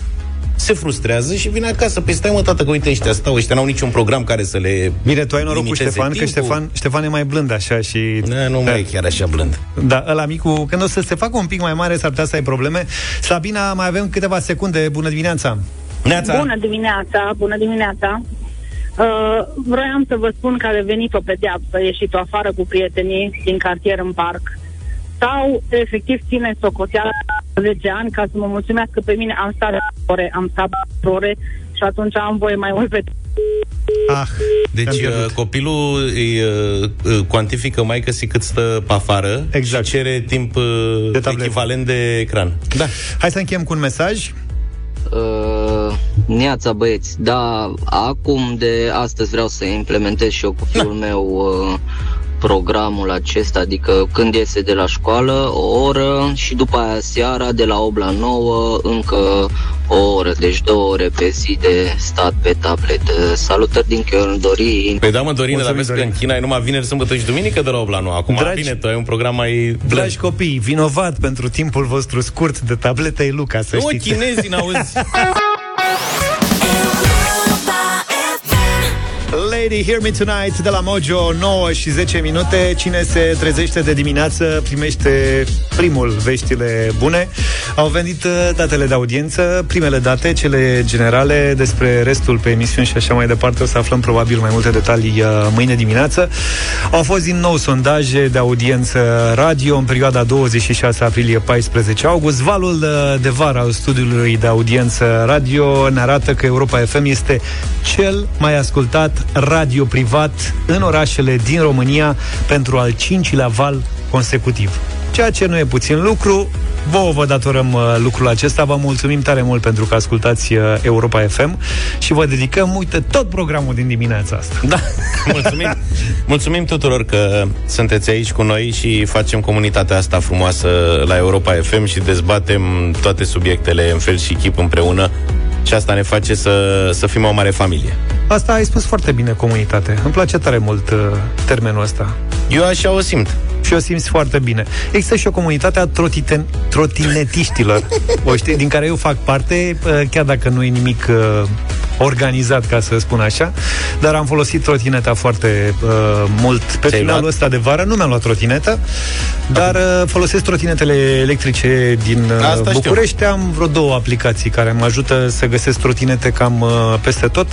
se frustrează și vine acasă. Păi stai mă, tată, că uite, ăștia stau, ăștia n-au niciun program care să le Bine, tu ai noroc cu limiteze Ștefan, că timpul. Ștefan, Ștefan e mai blând așa și... Ne, nu mai e chiar așa blând. Da, ăla micu, când o să se facă un pic mai mare, s-ar putea să ai probleme. Sabina, mai avem câteva secunde. Bună dimineața! Neața. Bună dimineața, bună dimineața. Uh, vroiam să vă spun că a devenit o pedeapsă, ieșit afară cu prietenii din cartier în parc. Sau, efectiv, ține socoteala 10 ani ca să mă mulțumească pe mine. Am stat ore, am stat ore și atunci am voie mai mult pe Ah, Deci uh, copilul îi uh, uh, cuantifică mai că si cât stă pe afară exact. și cere timp uh, de echivalent de ecran. Da. Hai să încheiem cu un mesaj. Uh, neața băieți, da, acum de astăzi vreau să implementez și eu cu fiul meu uh, programul acesta, adică când iese de la școală, o oră și după aia seara de la 8 la 9 încă o oră, deci două ore pe zi de stat pe tablet. Uh, Salutări din Chior, Dorin. Păi da, mă, Dorin, dar Mulțumim, vezi că Dorin. în China e numai vineri, sâmbătă și duminică de la 8 la 9. Acum, Dragi- bine, tu ai un program mai... Dragi copii, vinovat pentru timpul vostru scurt de tabletă e Luca, să Nu, știți. chinezii n-auzi. Lady, Hear Me Tonight de la Mojo 9 și 10 minute. Cine se trezește de dimineață Primește primul veștile bune Au venit uh, datele de audiență Primele date, cele generale Despre restul pe emisiuni și așa mai departe. O să aflăm probabil mai multe detalii uh, Mâine dimineață. Au fost din nou sondaje de audiență radio În perioada 26 aprilie-14 august. Valul uh, de vară al studiului de audiență radio Ne arată că Europa FM este cel mai ascultat radio privat în orașele din România pentru al cincilea val consecutiv. Ceea ce nu e puțin lucru, vouă vă datorăm uh, lucrul acesta, vă mulțumim tare mult pentru că ascultați uh, Europa FM și vă dedicăm, uite, tot programul din dimineața asta. Da, mulțumim. mulțumim tuturor că sunteți aici cu noi și facem comunitatea asta frumoasă la Europa FM și dezbatem toate subiectele în fel și chip împreună și asta ne face să, să fim o mare familie. Asta ai spus foarte bine, comunitate. Îmi place tare mult uh, termenul ăsta. Eu așa o simt. Și o simți foarte bine. Există și o comunitate a trotiten, trotinetiștilor, o știi, din care eu fac parte, uh, chiar dacă nu e nimic uh, organizat, ca să spun așa, dar am folosit trotineta foarte uh, mult pe Ți-ai finalul luat? ăsta de vară. Nu mi-am luat trotinetă, dar uh, folosesc trotinetele electrice din uh, Asta știu. București. Am vreo două aplicații care mă ajută să găsesc trotinete cam uh, peste tot.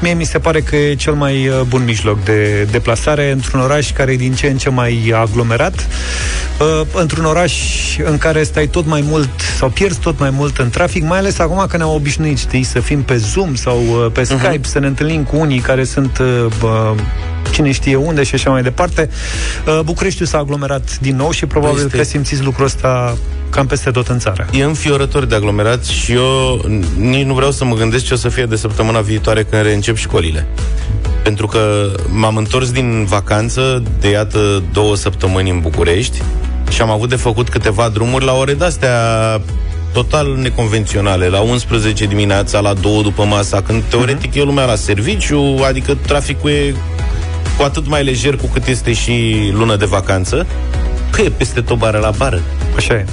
Mie mi se pare că e cel mai uh, bun mijloc de deplasare într-un oraș care e din ce în ce mai aglomerat, uh, într-un oraș în care stai tot mai mult sau pierzi tot mai mult în trafic, mai ales acum că ne-am obișnuit, știi, să fim pe Zoom sau uh, pe Skype, să ne întâlnim cu unii care sunt uh, bă, cine știe unde și așa mai departe. Uh, Bucureștiul s-a aglomerat din nou și probabil Este- că simțiți lucrul ăsta cam peste tot în țară. E înfiorător de aglomerat și eu n- nici nu vreau să mă gândesc ce o să fie de săptămâna viitoare când reîncep școlile. Pentru că m-am întors din vacanță de iată două săptămâni în București și am avut de făcut câteva drumuri la ore de-astea total neconvenționale, la 11 dimineața, la 2 după masa, când teoretic e lumea la serviciu, adică traficul e cu atât mai lejer cu cât este și lună de vacanță. Păi e peste tot bară la bară. Așa e.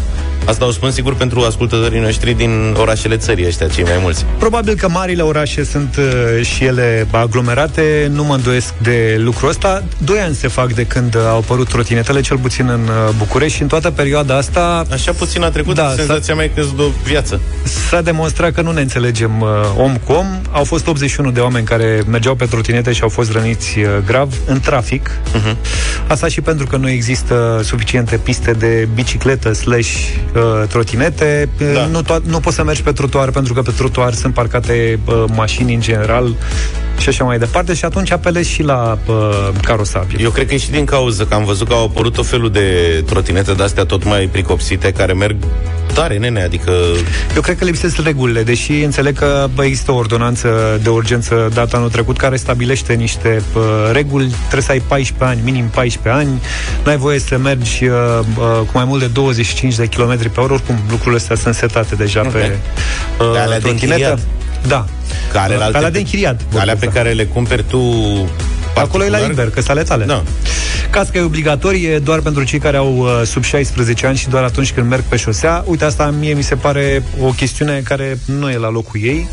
Asta o spun sigur pentru ascultătorii noștri din orașele țării ăștia, cei mai mulți. Probabil că marile orașe sunt uh, și ele aglomerate, nu mă îndoiesc de lucrul ăsta. Doi ani se fac de când uh, au apărut trotinetele, cel puțin în uh, București și în toată perioada asta... Așa puțin a trecut, Da, da, senzația mea e că de o viață. S-a demonstrat că nu ne înțelegem uh, om cu om. Au fost 81 de oameni care mergeau pe trotinete și au fost răniți uh, grav în trafic. Uh-huh. Asta și pentru că nu există suficiente piste de bicicletă slash uh, trotinete. Da. Nu, to- nu poți să mergi pe trotuar pentru că pe trotuar sunt parcate uh, mașini în general și așa mai departe și atunci apelezi și la uh, carosabil. Eu cred că e și din cauza că am văzut că au apărut o felul de trotinete de-astea tot mai pricopsite, care merg tare, nene, adică... Eu cred că lipsesc regulile, deși înțeleg că bă, există o ordonanță de urgență dată anul trecut care stabilește niște bă, reguli. Trebuie să ai 14 ani, minim 14 ani, nu ai voie să mergi uh, uh, cu mai mult de 25 de km pe oră. Oricum, lucrurile astea sunt setate deja Ok. pe uh, De alea de trotinetă. închiriat. Da. Care Alea de închiriat. Alea pe care le cumperi tu Acolo e la particular? liber, că sunt ale tale. Da. Casca e obligatorie doar pentru cei care au uh, sub 16 ani și doar atunci când merg pe șosea. Uite, asta mie mi se pare o chestiune care nu e la locul ei,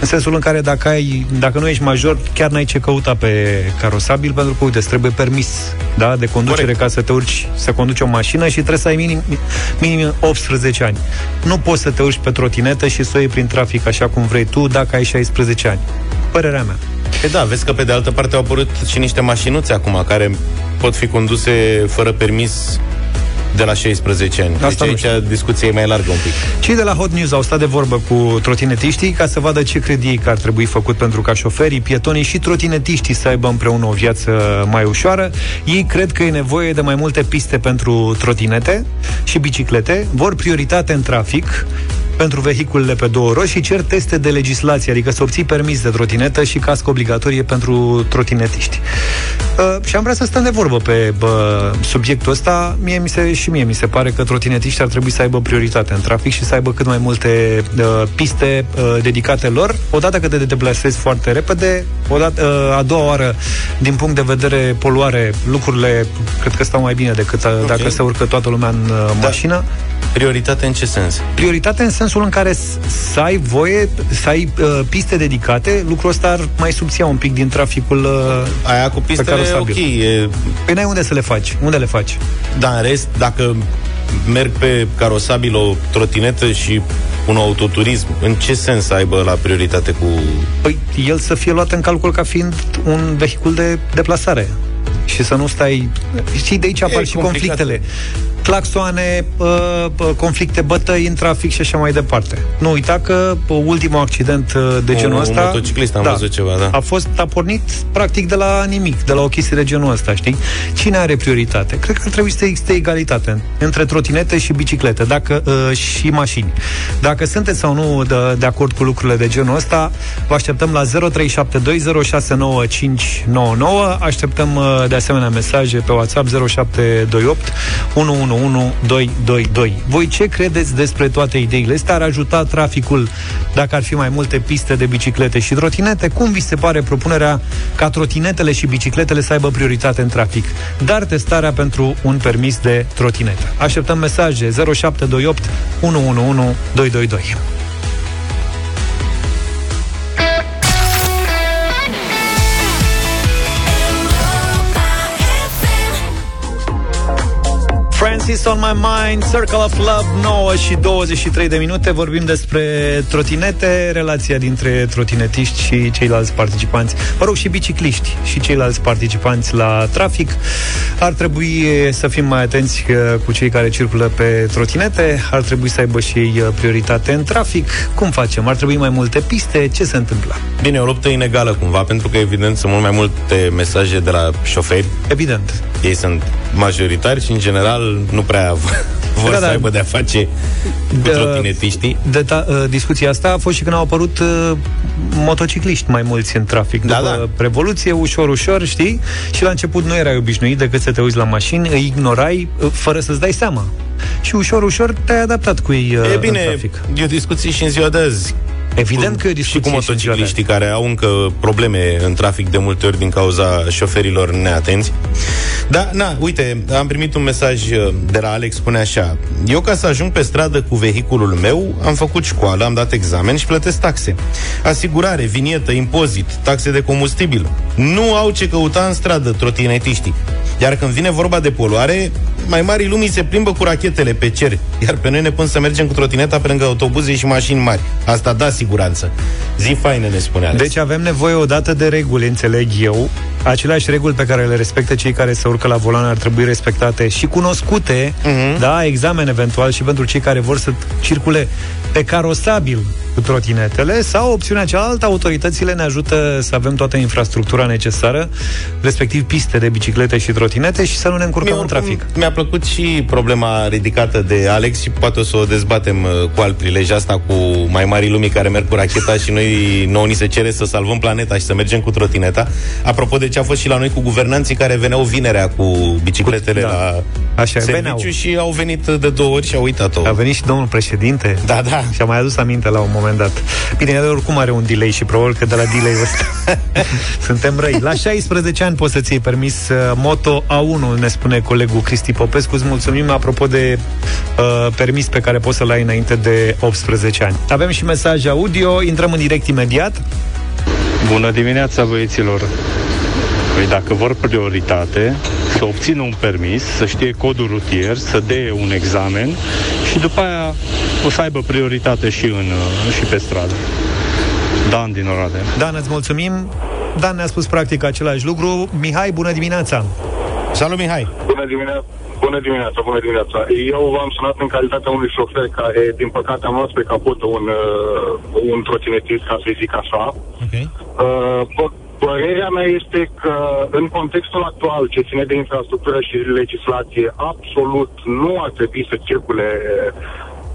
în sensul în care dacă, ai, dacă nu ești major, chiar n-ai ce căuta pe carosabil, pentru că, uite, îți trebuie permis da, de conducere Corect. ca să te urci, să conduci o mașină și trebuie să ai minim, minim 18 ani. Nu poți să te urci pe trotinetă și să o iei prin trafic așa cum vrei tu dacă ai 16 ani. Părerea mea. E da, vezi că pe de altă parte au apărut și niște mașinuțe acum care pot fi conduse fără permis de la 16 ani. Asta deci aici discuția e mai largă un pic. Cei de la Hot News au stat de vorbă cu trotinetiștii ca să vadă ce cred ei că ar trebui făcut pentru ca șoferii, pietonii și trotinetiștii să aibă împreună o viață mai ușoară. Ei cred că e nevoie de mai multe piste pentru trotinete și biciclete, vor prioritate în trafic, pentru vehiculele pe două roți și cer teste de legislație, adică să obții permis de trotinetă și cască obligatorie pentru trotinetiști. Uh, și am vrea să stăm de vorbă pe bă, subiectul ăsta. Mie mi se, și mie mi se pare că trotinetiști ar trebui să aibă prioritate în trafic și să aibă cât mai multe uh, piste uh, dedicate lor. Odată că te deplasezi foarte repede, odată, uh, a doua oară, din punct de vedere poluare, lucrurile cred că stau mai bine decât uh, okay. dacă se urcă toată lumea în uh, da. mașină. Prioritate în ce sens? Prioritate în sensul în care să ai voie, să ai uh, piste dedicate, lucrul ăsta ar mai subția un pic din traficul uh, Aia cu pistele e ok. E... Păi n-ai unde să le faci? Unde le faci? Da, în rest, dacă merg pe carosabil o trotinetă și un autoturism, în ce sens să aibă la prioritate cu... Păi el să fie luat în calcul ca fiind un vehicul de deplasare și să nu stai... Știi, de aici apar și complicat. conflictele claxoane, uh, conflicte, bătăi în trafic și așa mai departe. Nu uita că ultimul accident uh, de genul ăsta... Un motociclist am da, văzut ceva, da. A fost, a pornit practic de la nimic, de la o chestie de genul ăsta, știi? Cine are prioritate? Cred că ar trebui să existe egalitate între trotinete și biciclete dacă, uh, și mașini. Dacă sunteți sau nu de, de acord cu lucrurile de genul ăsta, vă așteptăm la 0372069599. Așteptăm uh, de asemenea mesaje pe WhatsApp 0728 11 11222. Voi ce credeți despre toate ideile astea? Ar ajuta traficul dacă ar fi mai multe piste de biciclete și trotinete? Cum vi se pare propunerea ca trotinetele și bicicletele să aibă prioritate în trafic? Dar testarea pentru un permis de trotinetă. Așteptăm mesaje 0728 111 222. Francis on my mind, Circle of Love, 9 și 23 de minute. Vorbim despre trotinete, relația dintre trotinetiști și ceilalți participanți, mă rog, și bicicliști și ceilalți participanți la trafic. Ar trebui să fim mai atenți uh, cu cei care circulă pe trotinete, ar trebui să aibă și ei uh, prioritate în trafic. Cum facem? Ar trebui mai multe piste? Ce se întâmplă? Bine, o luptă inegală cumva, pentru că evident sunt mult mai multe mesaje de la șoferi. Evident. Ei sunt majoritari și în general nu prea vor da, să da. aibă de-a face cu de, trotinetiștii. De ta, uh, discuția asta a fost și când au apărut uh, motocicliști mai mulți în trafic. Da, După da. Revoluție, ușor, ușor, știi? Și la început nu erai obișnuit decât să te uiți la mașini, îi ignorai uh, fără să-ți dai seama. Și ușor, ușor te-ai adaptat cu ei uh, E bine, în trafic. e o discuție și în ziua de azi. Evident că și cu motocicliștii care au încă probleme în trafic de multe ori din cauza șoferilor neatenți. Da, na, uite, am primit un mesaj uh, de la Alex, spune așa Eu ca să ajung pe stradă cu vehiculul meu Am făcut școală, am dat examen și plătesc taxe. Asigurare, vinietă, impozit, taxe de combustibil. Nu au ce căuta în stradă trotinetiștii. Iar când vine vorba de poluare Mai mari lumii se plimbă cu rachetele pe cer. Iar pe noi ne pun să mergem cu trotineta pe lângă autobuze și mașini mari. Asta da siguranță Zi faină ne spune Alex. Deci avem nevoie odată de reguli, înțeleg eu Aceleași reguli pe care le respectă cei care se urcă la volan ar trebui respectate și cunoscute, uh-huh. da, examen eventual și pentru cei care vor să circule pe carosabil cu trotinetele sau opțiunea cealaltă, autoritățile ne ajută să avem toată infrastructura necesară, respectiv piste de biciclete și trotinete și să nu ne încurcăm Mie, în trafic. Mi-a plăcut și problema ridicată de Alex și poate o să o dezbatem uh, cu alt prilej asta cu mai mari lumii care merg cu racheta și noi nouă ni se cere să salvăm planeta și să mergem cu trotineta. Apropo de ce a fost și la noi cu guvernanții care veneau vinerea cu bicicletele da. la Așa, serviciu veneau. și au venit de două ori și au uitat-o. A venit și domnul președinte. Da, da. Și-a mai adus aminte la un moment dat. Bine, el oricum are un delay și probabil că de la delay ăsta suntem răi. La 16 ani poți să-ți iei permis uh, Moto A1, ne spune colegul Cristi Popescu. Îți mulțumim apropo de uh, permis pe care poți să-l ai înainte de 18 ani. Avem și mesaj audio, intrăm în direct imediat. Bună dimineața, băieților! Păi dacă vor prioritate, să obțină un permis, să știe codul rutier, să dea un examen și după aia o să aibă prioritate și, în, și pe stradă. Dan din Oradea. Dan, îți mulțumim. Dan ne-a spus practic același lucru. Mihai, bună dimineața! Salut, Mihai! Bună dimineața! Bună dimineața, bună dimineața. Eu v-am sunat în calitatea unui șofer care, din păcate, am luat pe capotă un, uh, un trotinetist, ca să zic așa. Okay. Uh, Părerea mea este că în contextul actual ce ține de infrastructură și legislație, absolut nu ar trebui să circule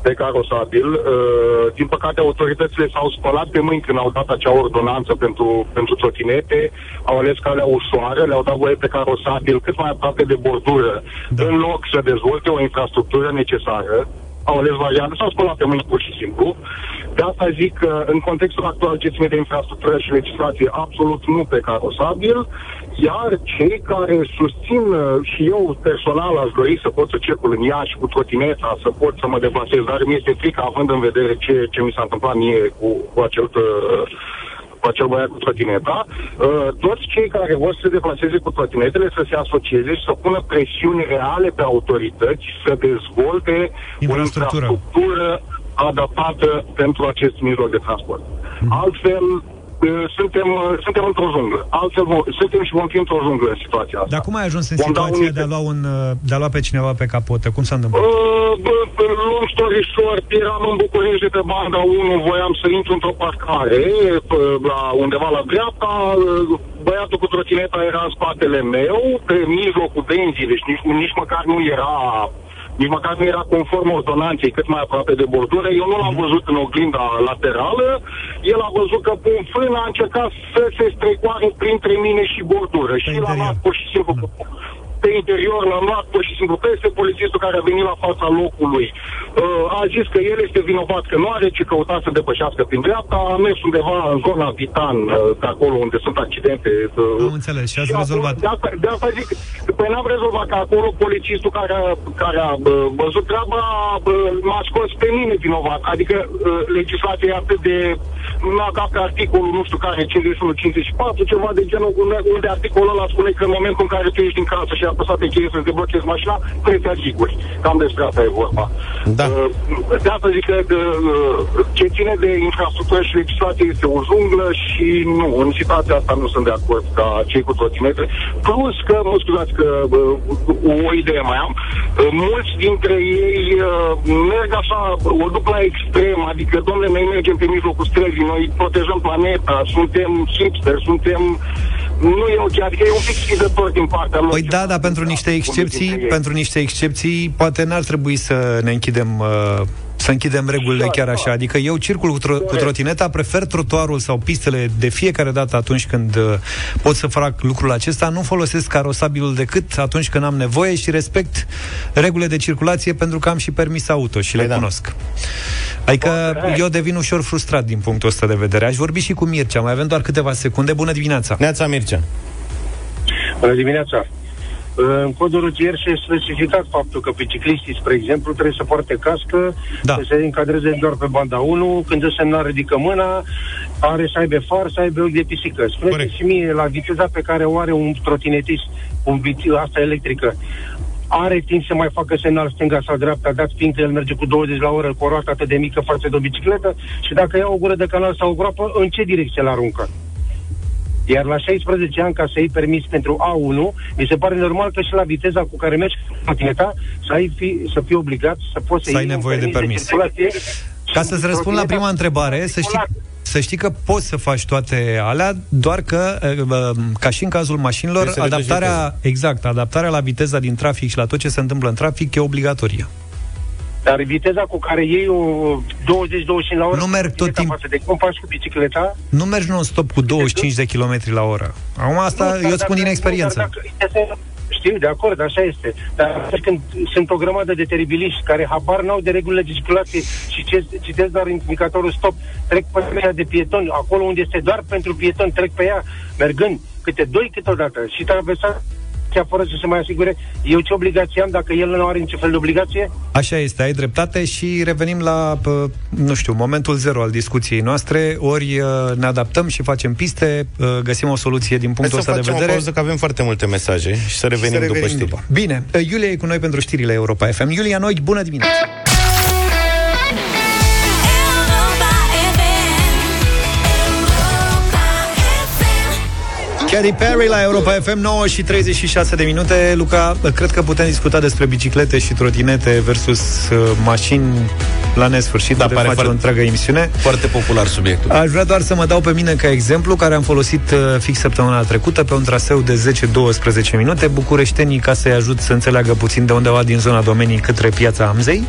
pe carosabil. Uh, din păcate, autoritățile s-au spălat pe mâini când au dat acea ordonanță pentru, pentru trotinete, au ales calea ușoară, le-au dat voie pe carosabil cât mai aproape de bordură, da. în loc să dezvolte o infrastructură necesară au ales variante, s-au spălat pe mâini pur și simplu. De asta zic că în contextul actual ce ține de infrastructură și legislație, absolut nu pe carosabil, iar cei care susțin uh, și eu personal aș dori să pot să circul în Iași cu trotineta, să pot să mă deplasez, dar mi este frică având în vedere ce, ce mi s-a întâmplat mie cu, cu acel uh, cu acel băiat cu trotineta, uh, toți cei care vor să se deplaseze cu trotinetele să se asocieze și să pună presiuni reale pe autorități să dezvolte o infrastructură adaptată pentru acest mijloc de transport. Mm. Altfel, uh, suntem, uh, suntem într-o junglă. Altfel, suntem și vom fi într-o junglă în situația asta. Dar cum ai ajuns în vom situația de a, lua un, de a lua pe cineva pe capotă? Cum s-a întâmplat? Uh, long story short, eram în București de pe banda 1, voiam să intru într-o parcare, la undeva la dreapta, băiatul cu trotineta era în spatele meu, pe mijlocul benzii, deci nici, nici măcar nu era nici măcar nu era conform ordonanței cât mai aproape de bordură. Eu nu l-am văzut în oglinda laterală. El a văzut că pun frână a încercat să se strecoare printre mine și bordură. Și l-a luat pur și simplu da pe interior, l-am luat pur și simplu peste polițistul care a venit la fața locului. Uh, a zis că el este vinovat, că nu are ce căuta să depășească prin dreapta, a mers undeva în zona Vitan, uh, de acolo unde sunt accidente. Uh, am înțeles și ați rezolvat. De asta, de asta zic, păi n-am rezolvat, că acolo polițistul care a, care a uh, văzut treaba uh, m-a scos pe mine vinovat. Adică uh, legislația e atât de nu a dat articolul, nu știu care, 51-54, ceva de genul, unde articolul ăla spune că în momentul în care tu ești din casă și apăsat pe cheie să-ți deblochezi mașina, trebuie să asiguri. Cam despre asta e vorba. Da. Uh, de asta zic că uh, ce ține de infrastructură și legislație este o junglă și nu, în situația asta nu sunt de acord ca cei cu trotinete. Plus că, mă scuzați că uh, o idee mai am, mulți dintre ei merg așa, o duc la extrem, adică, domnule, noi mergem pe mijlocul străzii, noi protejăm planeta, suntem hipster, suntem nu e ok, adică e un pic schizător din partea lor. Păi da, dar pentru niște excepții, pentru niște excepții, poate n-ar trebui să ne închidem uh, să închidem regulile chiar așa. Adică eu circul cu, tro- cu trotineta, prefer trotuarul sau pistele de fiecare dată atunci când uh, pot să fac lucrul acesta. Nu folosesc carosabilul decât atunci când am nevoie și respect regulile de circulație pentru că am și permis auto și le da. cunosc. Adică eu devin ușor frustrat din punctul ăsta de vedere. Aș vorbi și cu Mircea, mai avem doar câteva secunde. Bună dimineața! Neața Mircea! Bună dimineața! În codul rutier și specificat faptul că bicicliștii, spre exemplu, trebuie să poarte cască, da. să se încadreze doar pe banda 1, când dă semnal ridică mâna, are să aibă far, să aibă ochi de pisică. Spune și mie, la viteza pe care o are un trotinetist, un asta electrică, are timp să mai facă semnal stânga sau dreapta, dat fiindcă el merge cu 20 la oră cu o roată atât de mică față de o bicicletă și dacă ia o gură de canal sau o groapă, în ce direcție l-aruncă? Iar la 16 ani, ca să iei permis pentru A1, mi se pare normal că și la viteza cu care mergi patineta, să, ai fi, să fii obligat să poți să, să ai nevoie de permis. De ca să-ți răspund la prima întrebare, să știi, să știi că poți să faci toate alea, doar că, ca și în cazul mașinilor, adaptarea, exact, adaptarea la viteza din trafic și la tot ce se întâmplă în trafic e obligatorie. Dar viteza cu care iei o 20-25 la oră... Nu merg tot timpul... De cum faci cu bicicleta? Nu mergi non-stop cu 25 de km la oră. Acum asta nu, eu îți spun din experiență. Dacă, Știu, de acord, așa este. Dar atunci când sunt o grămadă de teribiliști care habar n-au de regulile de circulație și ce, citesc doar indicatorul stop, trec pe ea de pietoni, acolo unde este doar pentru pietoni, trec pe ea, mergând câte doi câteodată și traversa chiar fără să se mai asigure, eu ce obligație am dacă el nu are niciun fel de obligație? Așa este, ai dreptate și revenim la, nu știu, momentul zero al discuției noastre, ori uh, ne adaptăm și facem piste, uh, găsim o soluție din punctul ăsta de vedere. o pauză, că avem foarte multe mesaje și să revenim, și să revenim după știri. După. Bine, uh, Iulia e cu noi pentru știrile Europa FM. Iulia Noi, bună dimineața! Katy Perry la Europa FM 9 și 36 de minute. Luca, cred că putem discuta despre biciclete și trotinete versus uh, mașini la nesfârșit. Da, pare face foarte, o întreagă emisiune. Foarte popular subiectul. Aș vrea doar să mă dau pe mine ca exemplu Care am folosit uh, fix săptămâna trecută Pe un traseu de 10-12 minute. Bucureștenii ca să-i ajut să înțeleagă puțin De undeva din zona domenii către piața Amzei.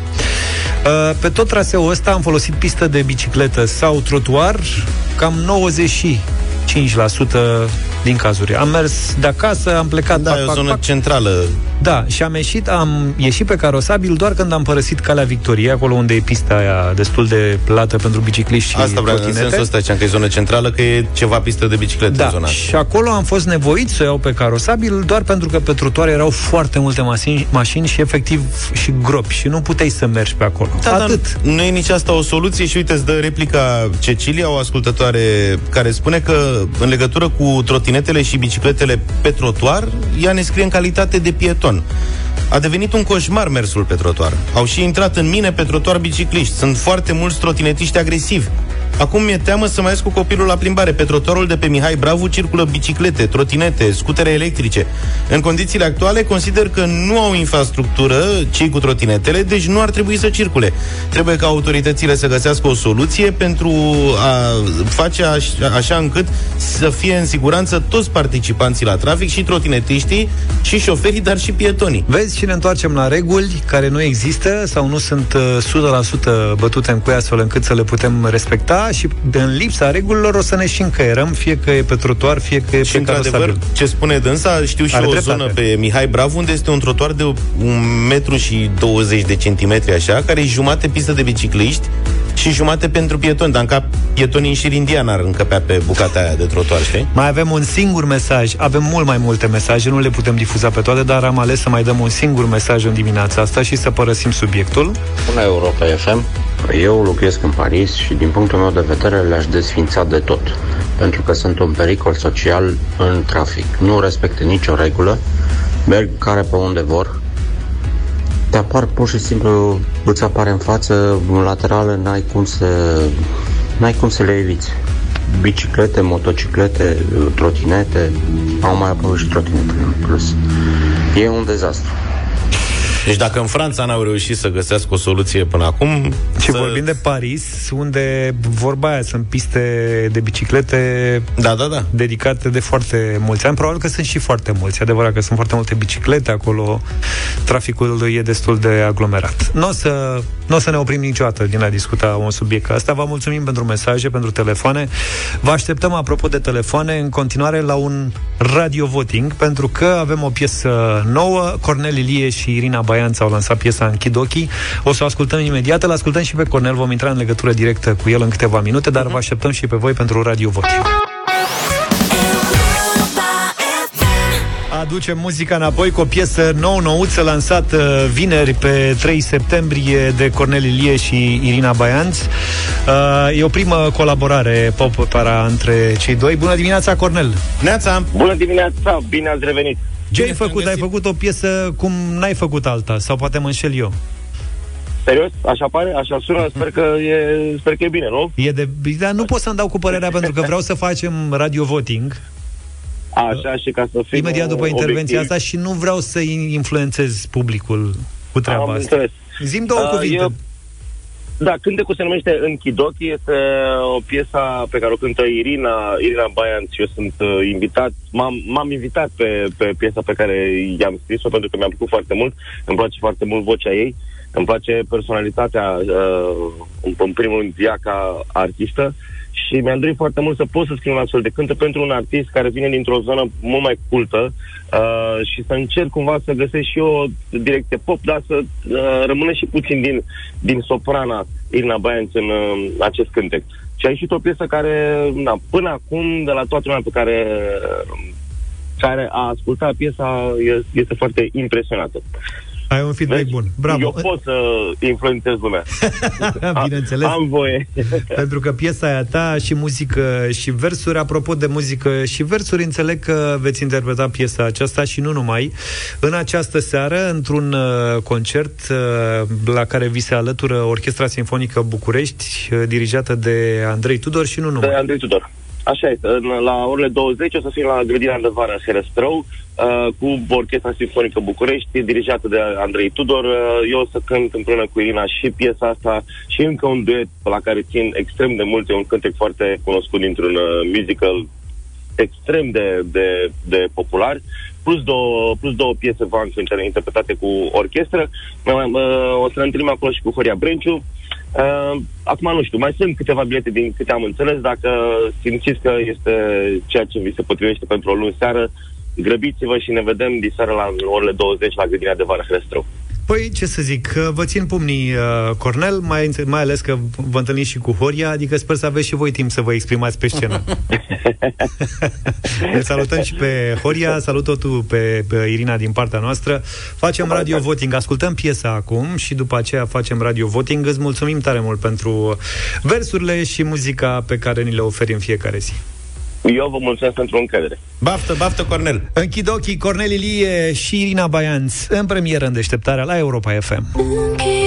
Uh, Pe tot traseul ăsta am folosit pistă de bicicletă sau trotuar Cam 90 5% din cazuri. Am mers de acasă, am plecat... Da, pac, e o zonă pac, centrală. Da, și am ieșit, am ieșit pe carosabil doar când am părăsit Calea Victoriei, acolo unde e pista aia destul de plată pentru bicicliști și Asta vreau, în sensul ăsta, că e zonă centrală, că e ceva pistă de bicicletă da, în zona și acolo am fost nevoit să o iau pe carosabil doar pentru că pe trotuar erau foarte multe mașini, mașini și efectiv și gropi și nu puteai să mergi pe acolo. Da, Atât. Dar nu e nici asta o soluție și uite, îți dă replica Cecilia, o ascultătoare care spune că în legătură cu trotinetele și bicicletele pe trotuar, ea ne scrie în calitate de pieton. A devenit un coșmar mersul pe trotuar. Au și intrat în mine pe trotuar bicicliști. Sunt foarte mulți trotinetiști agresivi. Acum mi-e teamă să mai ies cu copilul la plimbare. Pe trotuarul de pe Mihai Bravu circulă biciclete, trotinete, scutere electrice. În condițiile actuale, consider că nu au infrastructură cei cu trotinetele, deci nu ar trebui să circule. Trebuie ca autoritățile să găsească o soluție pentru a face așa, așa încât să fie în siguranță toți participanții la trafic, și trotinetiștii, și șoferii, dar și pietonii. Vezi și ne întoarcem la reguli care nu există sau nu sunt 100% uh, bătute în cuie astfel încât să le putem respecta și în lipsa regulilor o să ne și încăierăm, fie că e pe trotuar, fie că e și pe adevăr, ce spune dânsa, știu și Are o dreptate. zonă pe Mihai Bravo, unde este un trotuar de un metru și 20 de centimetri, așa, care e jumate pistă de bicicliști și jumate pentru pietoni, dar ca pietonii în șir indian ar încăpea pe bucata aia de trotuar, știi? Mai avem un singur mesaj, avem mult mai multe mesaje, nu le putem difuza pe toate, dar am ales să mai dăm un singur mesaj în dimineața asta și să părăsim subiectul. Bună Europa FM, eu locuiesc în Paris și din punctul meu de vedere le-aș desfința de tot, pentru că sunt un pericol social în trafic. Nu respectă nicio regulă, merg care pe unde vor, te apar pur și simplu, îți apare în față, în laterală, n-ai cum să, n-ai cum să le eviți. Biciclete, motociclete, trotinete, au mai apărut și trotinete în plus. E un dezastru. Deci dacă în Franța n-au reușit să găsească o soluție până acum... Și să... vorbim de Paris, unde vorba aia sunt piste de biciclete da, da, da. dedicate de foarte mulți ani. Probabil că sunt și foarte mulți. E adevărat că sunt foarte multe biciclete acolo. Traficul e destul de aglomerat. Nu o să, n-o să ne oprim niciodată din a discuta un subiect ca asta. Vă mulțumim pentru mesaje, pentru telefoane. Vă așteptăm, apropo de telefoane, în continuare la un radio voting, pentru că avem o piesă nouă. Cornel Ilie și Irina Baian au lansat piesa Închid ochii. O să o ascultăm imediat, îl ascultăm și pe Cornel, vom intra în legătură directă cu el în câteva minute, dar uh-huh. vă așteptăm și pe voi pentru Radio Voting. aducem muzica înapoi cu o piesă nou-nouță lansată uh, vineri pe 3 septembrie de Cornel Ilie și Irina Baianț. Uh, e o primă colaborare pop-para între cei doi. Bună dimineața, Cornel! Neața! Bună dimineața! Bine ați revenit! Ce ai făcut? Ai făcut o piesă cum n-ai făcut alta? Sau poate mă înșel eu? Serios? Așa pare? Așa sună? Sper că e, sper că e bine, nu? E de... Dar nu pot să-mi dau cu părerea pentru că vreau să facem radio voting. Așa, și ca să fim Imediat după intervenția obiectiv. asta și nu vreau să influențez publicul cu treaba Am asta. Înțeles. Zim două uh, cuvinte. Eu da, cântecul se numește Închidochi, este o piesă pe care o cântă Irina, Irina Baian și eu sunt uh, invitat, m-am, m-am invitat pe, pe piesa pe care i-am scris-o pentru că mi-a plăcut foarte mult, îmi place foarte mult vocea ei, îmi place personalitatea, uh, în primul rând, ea ca artistă și mi-am dorit foarte mult să pot să scriu un astfel de cântă pentru un artist care vine dintr-o zonă mult mai cultă uh, și să încerc cumva să găsesc și eu o direcție pop, dar să uh, rămână și puțin din, din soprana Irina Baianț în uh, acest cântec. Și a ieșit o piesă care, na, până acum, de la toată lumea pe care, care a ascultat piesa, este foarte impresionată. Ai un feedback deci, bun. Bravo. Eu pot să influențez lumea. Bineînțeles. Am voie. Pentru că piesa aia ta și muzică și versuri, apropo de muzică și versuri, înțeleg că veți interpreta piesa aceasta și nu numai. În această seară, într-un uh, concert uh, la care vi se alătură Orchestra Sinfonică București, uh, dirijată de Andrei Tudor și nu numai. De Andrei Tudor. Așa este. La orele 20 o să fim la grădina de vară Herăstrău uh, cu Orchestra Sinfonică București, dirijată de Andrei Tudor. Uh, eu o să cânt împreună cu Irina și piesa asta și încă un duet la care țin extrem de mult. E un cântec foarte cunoscut dintr-un uh, musical extrem de, de, de popular, plus două, plus două piese van interpretate cu orchestră. Uh, o să ne întâlnim acolo și cu Horia Brenciu. Uh, acum nu știu, mai sunt câteva bilete din câte am înțeles. Dacă simțiți că este ceea ce vi se potrivește pentru o luni seară, grăbiți-vă și ne vedem diseară la orele 20 la grădina de vară Hrestrău. Păi, ce să zic, vă țin pumnii, uh, Cornel, mai, mai ales că vă întâlniți și cu Horia, adică sper să aveți și voi timp să vă exprimați pe scenă. ne salutăm și pe Horia, salut tu pe, pe Irina din partea noastră. Facem radio voting, ascultăm piesa acum și după aceea facem radio voting. Îți mulțumim tare mult pentru versurile și muzica pe care ni le oferi în fiecare zi. Eu vă mulțumesc pentru încredere. Baftă, baftă, Cornel. Închid ochii, Cornel Ilie și Irina Baianț în premieră în deșteptarea la Europa FM. Închid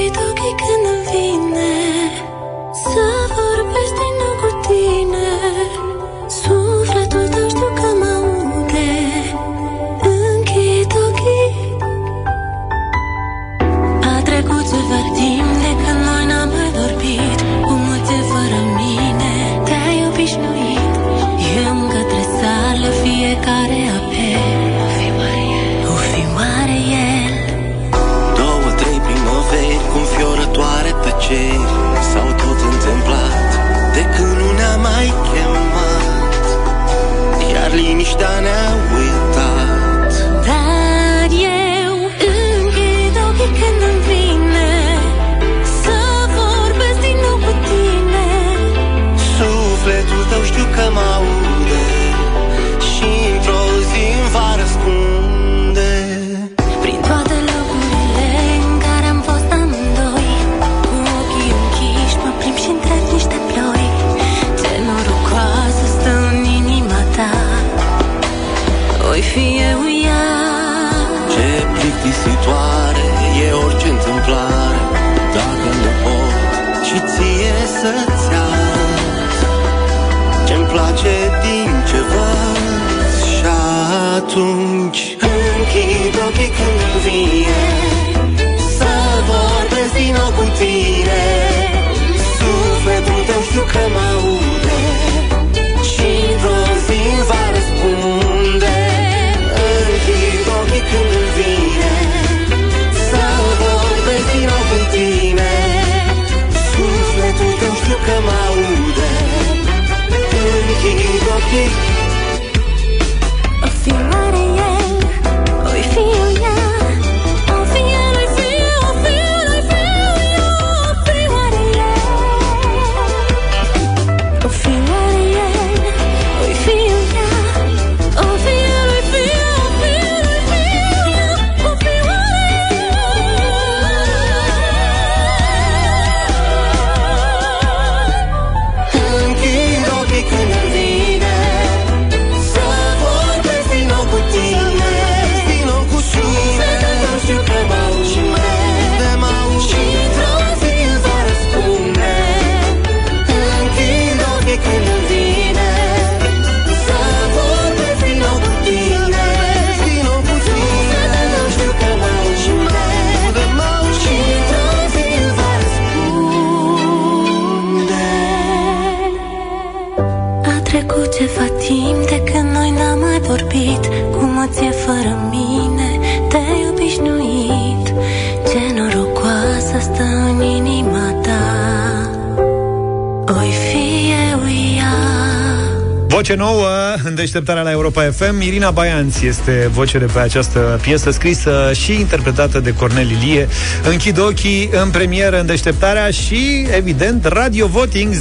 Voce nouă în deșteptarea la Europa FM. Irina Baianț este voce de pe această piesă scrisă și interpretată de Cornel Ilie. Închid ochii în premieră în deșteptarea și, evident, Radio Voting 0372069599.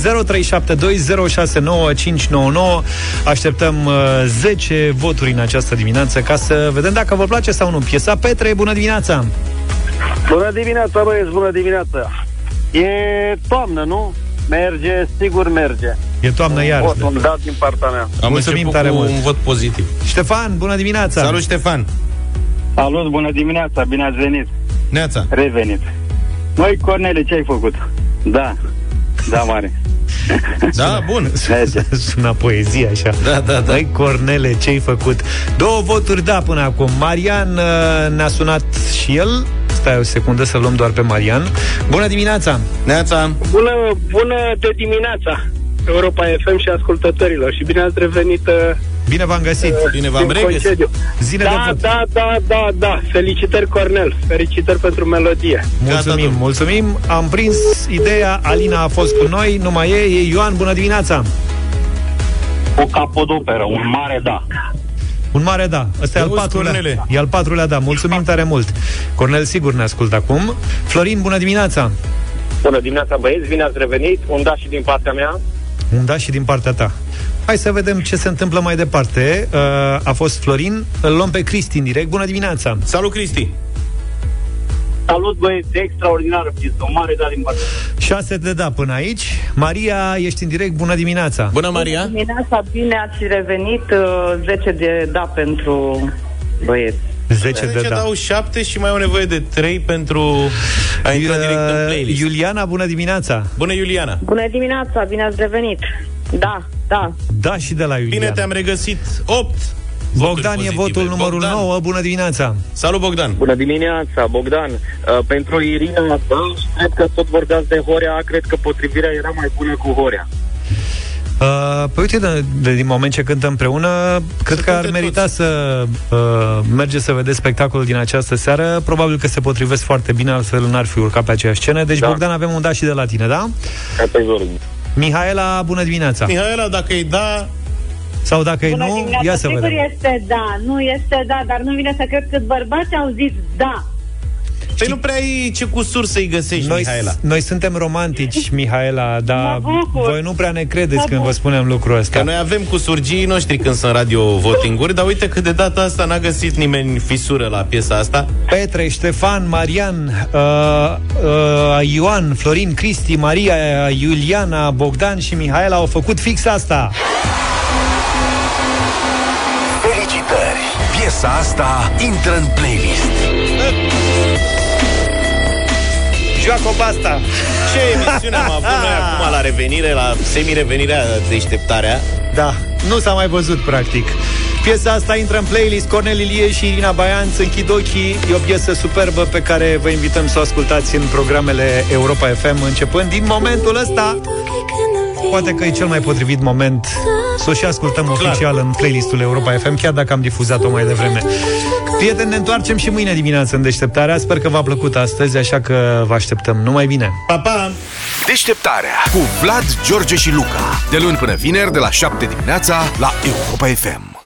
Așteptăm 10 uh, voturi în această dimineață ca să vedem dacă vă place sau nu. Piesa Petre, bună dimineața! Bună dimineața, băieți, bună dimineața! E toamnă, nu? Merge, sigur merge. E toamnă iar. Vot un dat din partea mea. Am Mulțumim tare cu mult. un vot pozitiv. Ștefan, bună dimineața! Salut, Ștefan! Salut, bună dimineața, bine ați venit. Neața. Revenit. Măi, Cornele, ce ai făcut? Da, da, mare. Da, bun. Sună poezie așa. Da, da, da. Măi, Cornele, ce-ai făcut? Două voturi da până acum. Marian uh, ne-a sunat și el. Stai o secundă să luăm doar pe Marian. Bună dimineața! Neața! Bună, bună de dimineața! Europa FM și ascultătorilor și bine ați revenit uh, Bine v-am găsit. Uh, bine v-am regăsit. Zile da, de vot. da, da, da, da. Felicitări, Cornel. Felicitări pentru melodie. Mulțumim, Gata, mulțumim. Am prins ideea. Alina a fost cu noi. Nu mai e. E Ioan. Bună dimineața. O capodoperă. Un mare da. Un mare da. Ăsta e al patrulea. Cornele. E al patrulea da. Mulțumim tare mult. Cornel sigur ne ascultă acum. Florin, bună dimineața. Bună dimineața, băieți. Bine ați revenit. Un da și din partea mea. Un da și din partea ta. Hai să vedem ce se întâmplă mai departe. Uh, a fost Florin. Îl luăm pe Cristi în direct. Bună dimineața! Salut, Cristi! Salut, băieți! Extraordinară pistă. O mare da din partea. 6 de da până aici. Maria, ești în direct. Bună dimineața! Bună, Maria! Bună dimineața! Bine ați revenit. Uh, 10 de da pentru băieți. 10 de da. dau 7 și mai au nevoie de 3 pentru a intra direct în playlist. Iuliana, bună dimineața! Bună, Iuliana! Bună dimineața, bine ați revenit. Da, da. Da și de la Iuliana. Bine te-am regăsit. 8 Bogdan e votul numărul Bogdan. 9. Bună dimineața! Salut, Bogdan! Bună dimineața, Bogdan! Uh, pentru Irina, da, cred că tot vorbeați de Horea, cred că potrivirea era mai bună cu Horea. Uh, păi uite, de, de, din moment ce cântăm împreună, cred că ar merita toți. să uh, merge să vedeți spectacolul din această seară. Probabil că se potrivesc foarte bine, altfel n-ar fi urcat pe aceeași scenă. Deci, da. Bogdan, avem un da și de la tine, da? Categoric. Mihaela, bună dimineața! Mihaela, dacă e da, sau dacă Bună e nu, dimineața. ia să Sigur vedem. este da, nu este da, dar nu vine să cred că bărbații au zis da. Păi nu prea ai ce cusuri să-i găsești, Noi, Mihaela. noi suntem romantici, Mihaela, dar voi nu prea ne credeți Mă când vă bucur. spunem lucrul ăsta. Că noi avem cu surgii noștri când sunt radio votinguri, dar uite că de data asta n-a găsit nimeni fisură la piesa asta. Petre, Ștefan, Marian, uh, uh, Ioan, Florin, Cristi, Maria, Iuliana, Bogdan și Mihaela au făcut fix asta. Felicitări! Piesa asta intră în playlist. Joacă basta! Ce emisiune am avut noi acum la revenire, la semi-revenirea deșteptarea? Da, nu s-a mai văzut, practic. Piesa asta intră în playlist Cornel Ilie și Irina Baianț Închid ochii, e o piesă superbă Pe care vă invităm să o ascultați În programele Europa FM Începând din momentul ăsta Poate că e cel mai potrivit moment Să o și ascultăm Clar. oficial în playlistul Europa FM Chiar dacă am difuzat-o mai devreme Prieteni, ne întoarcem și mâine dimineață în deșteptarea Sper că v-a plăcut astăzi Așa că vă așteptăm numai bine Pa, pa! Deșteptarea cu Vlad, George și Luca. De luni până vineri, de la 7 dimineața, la Europa FM.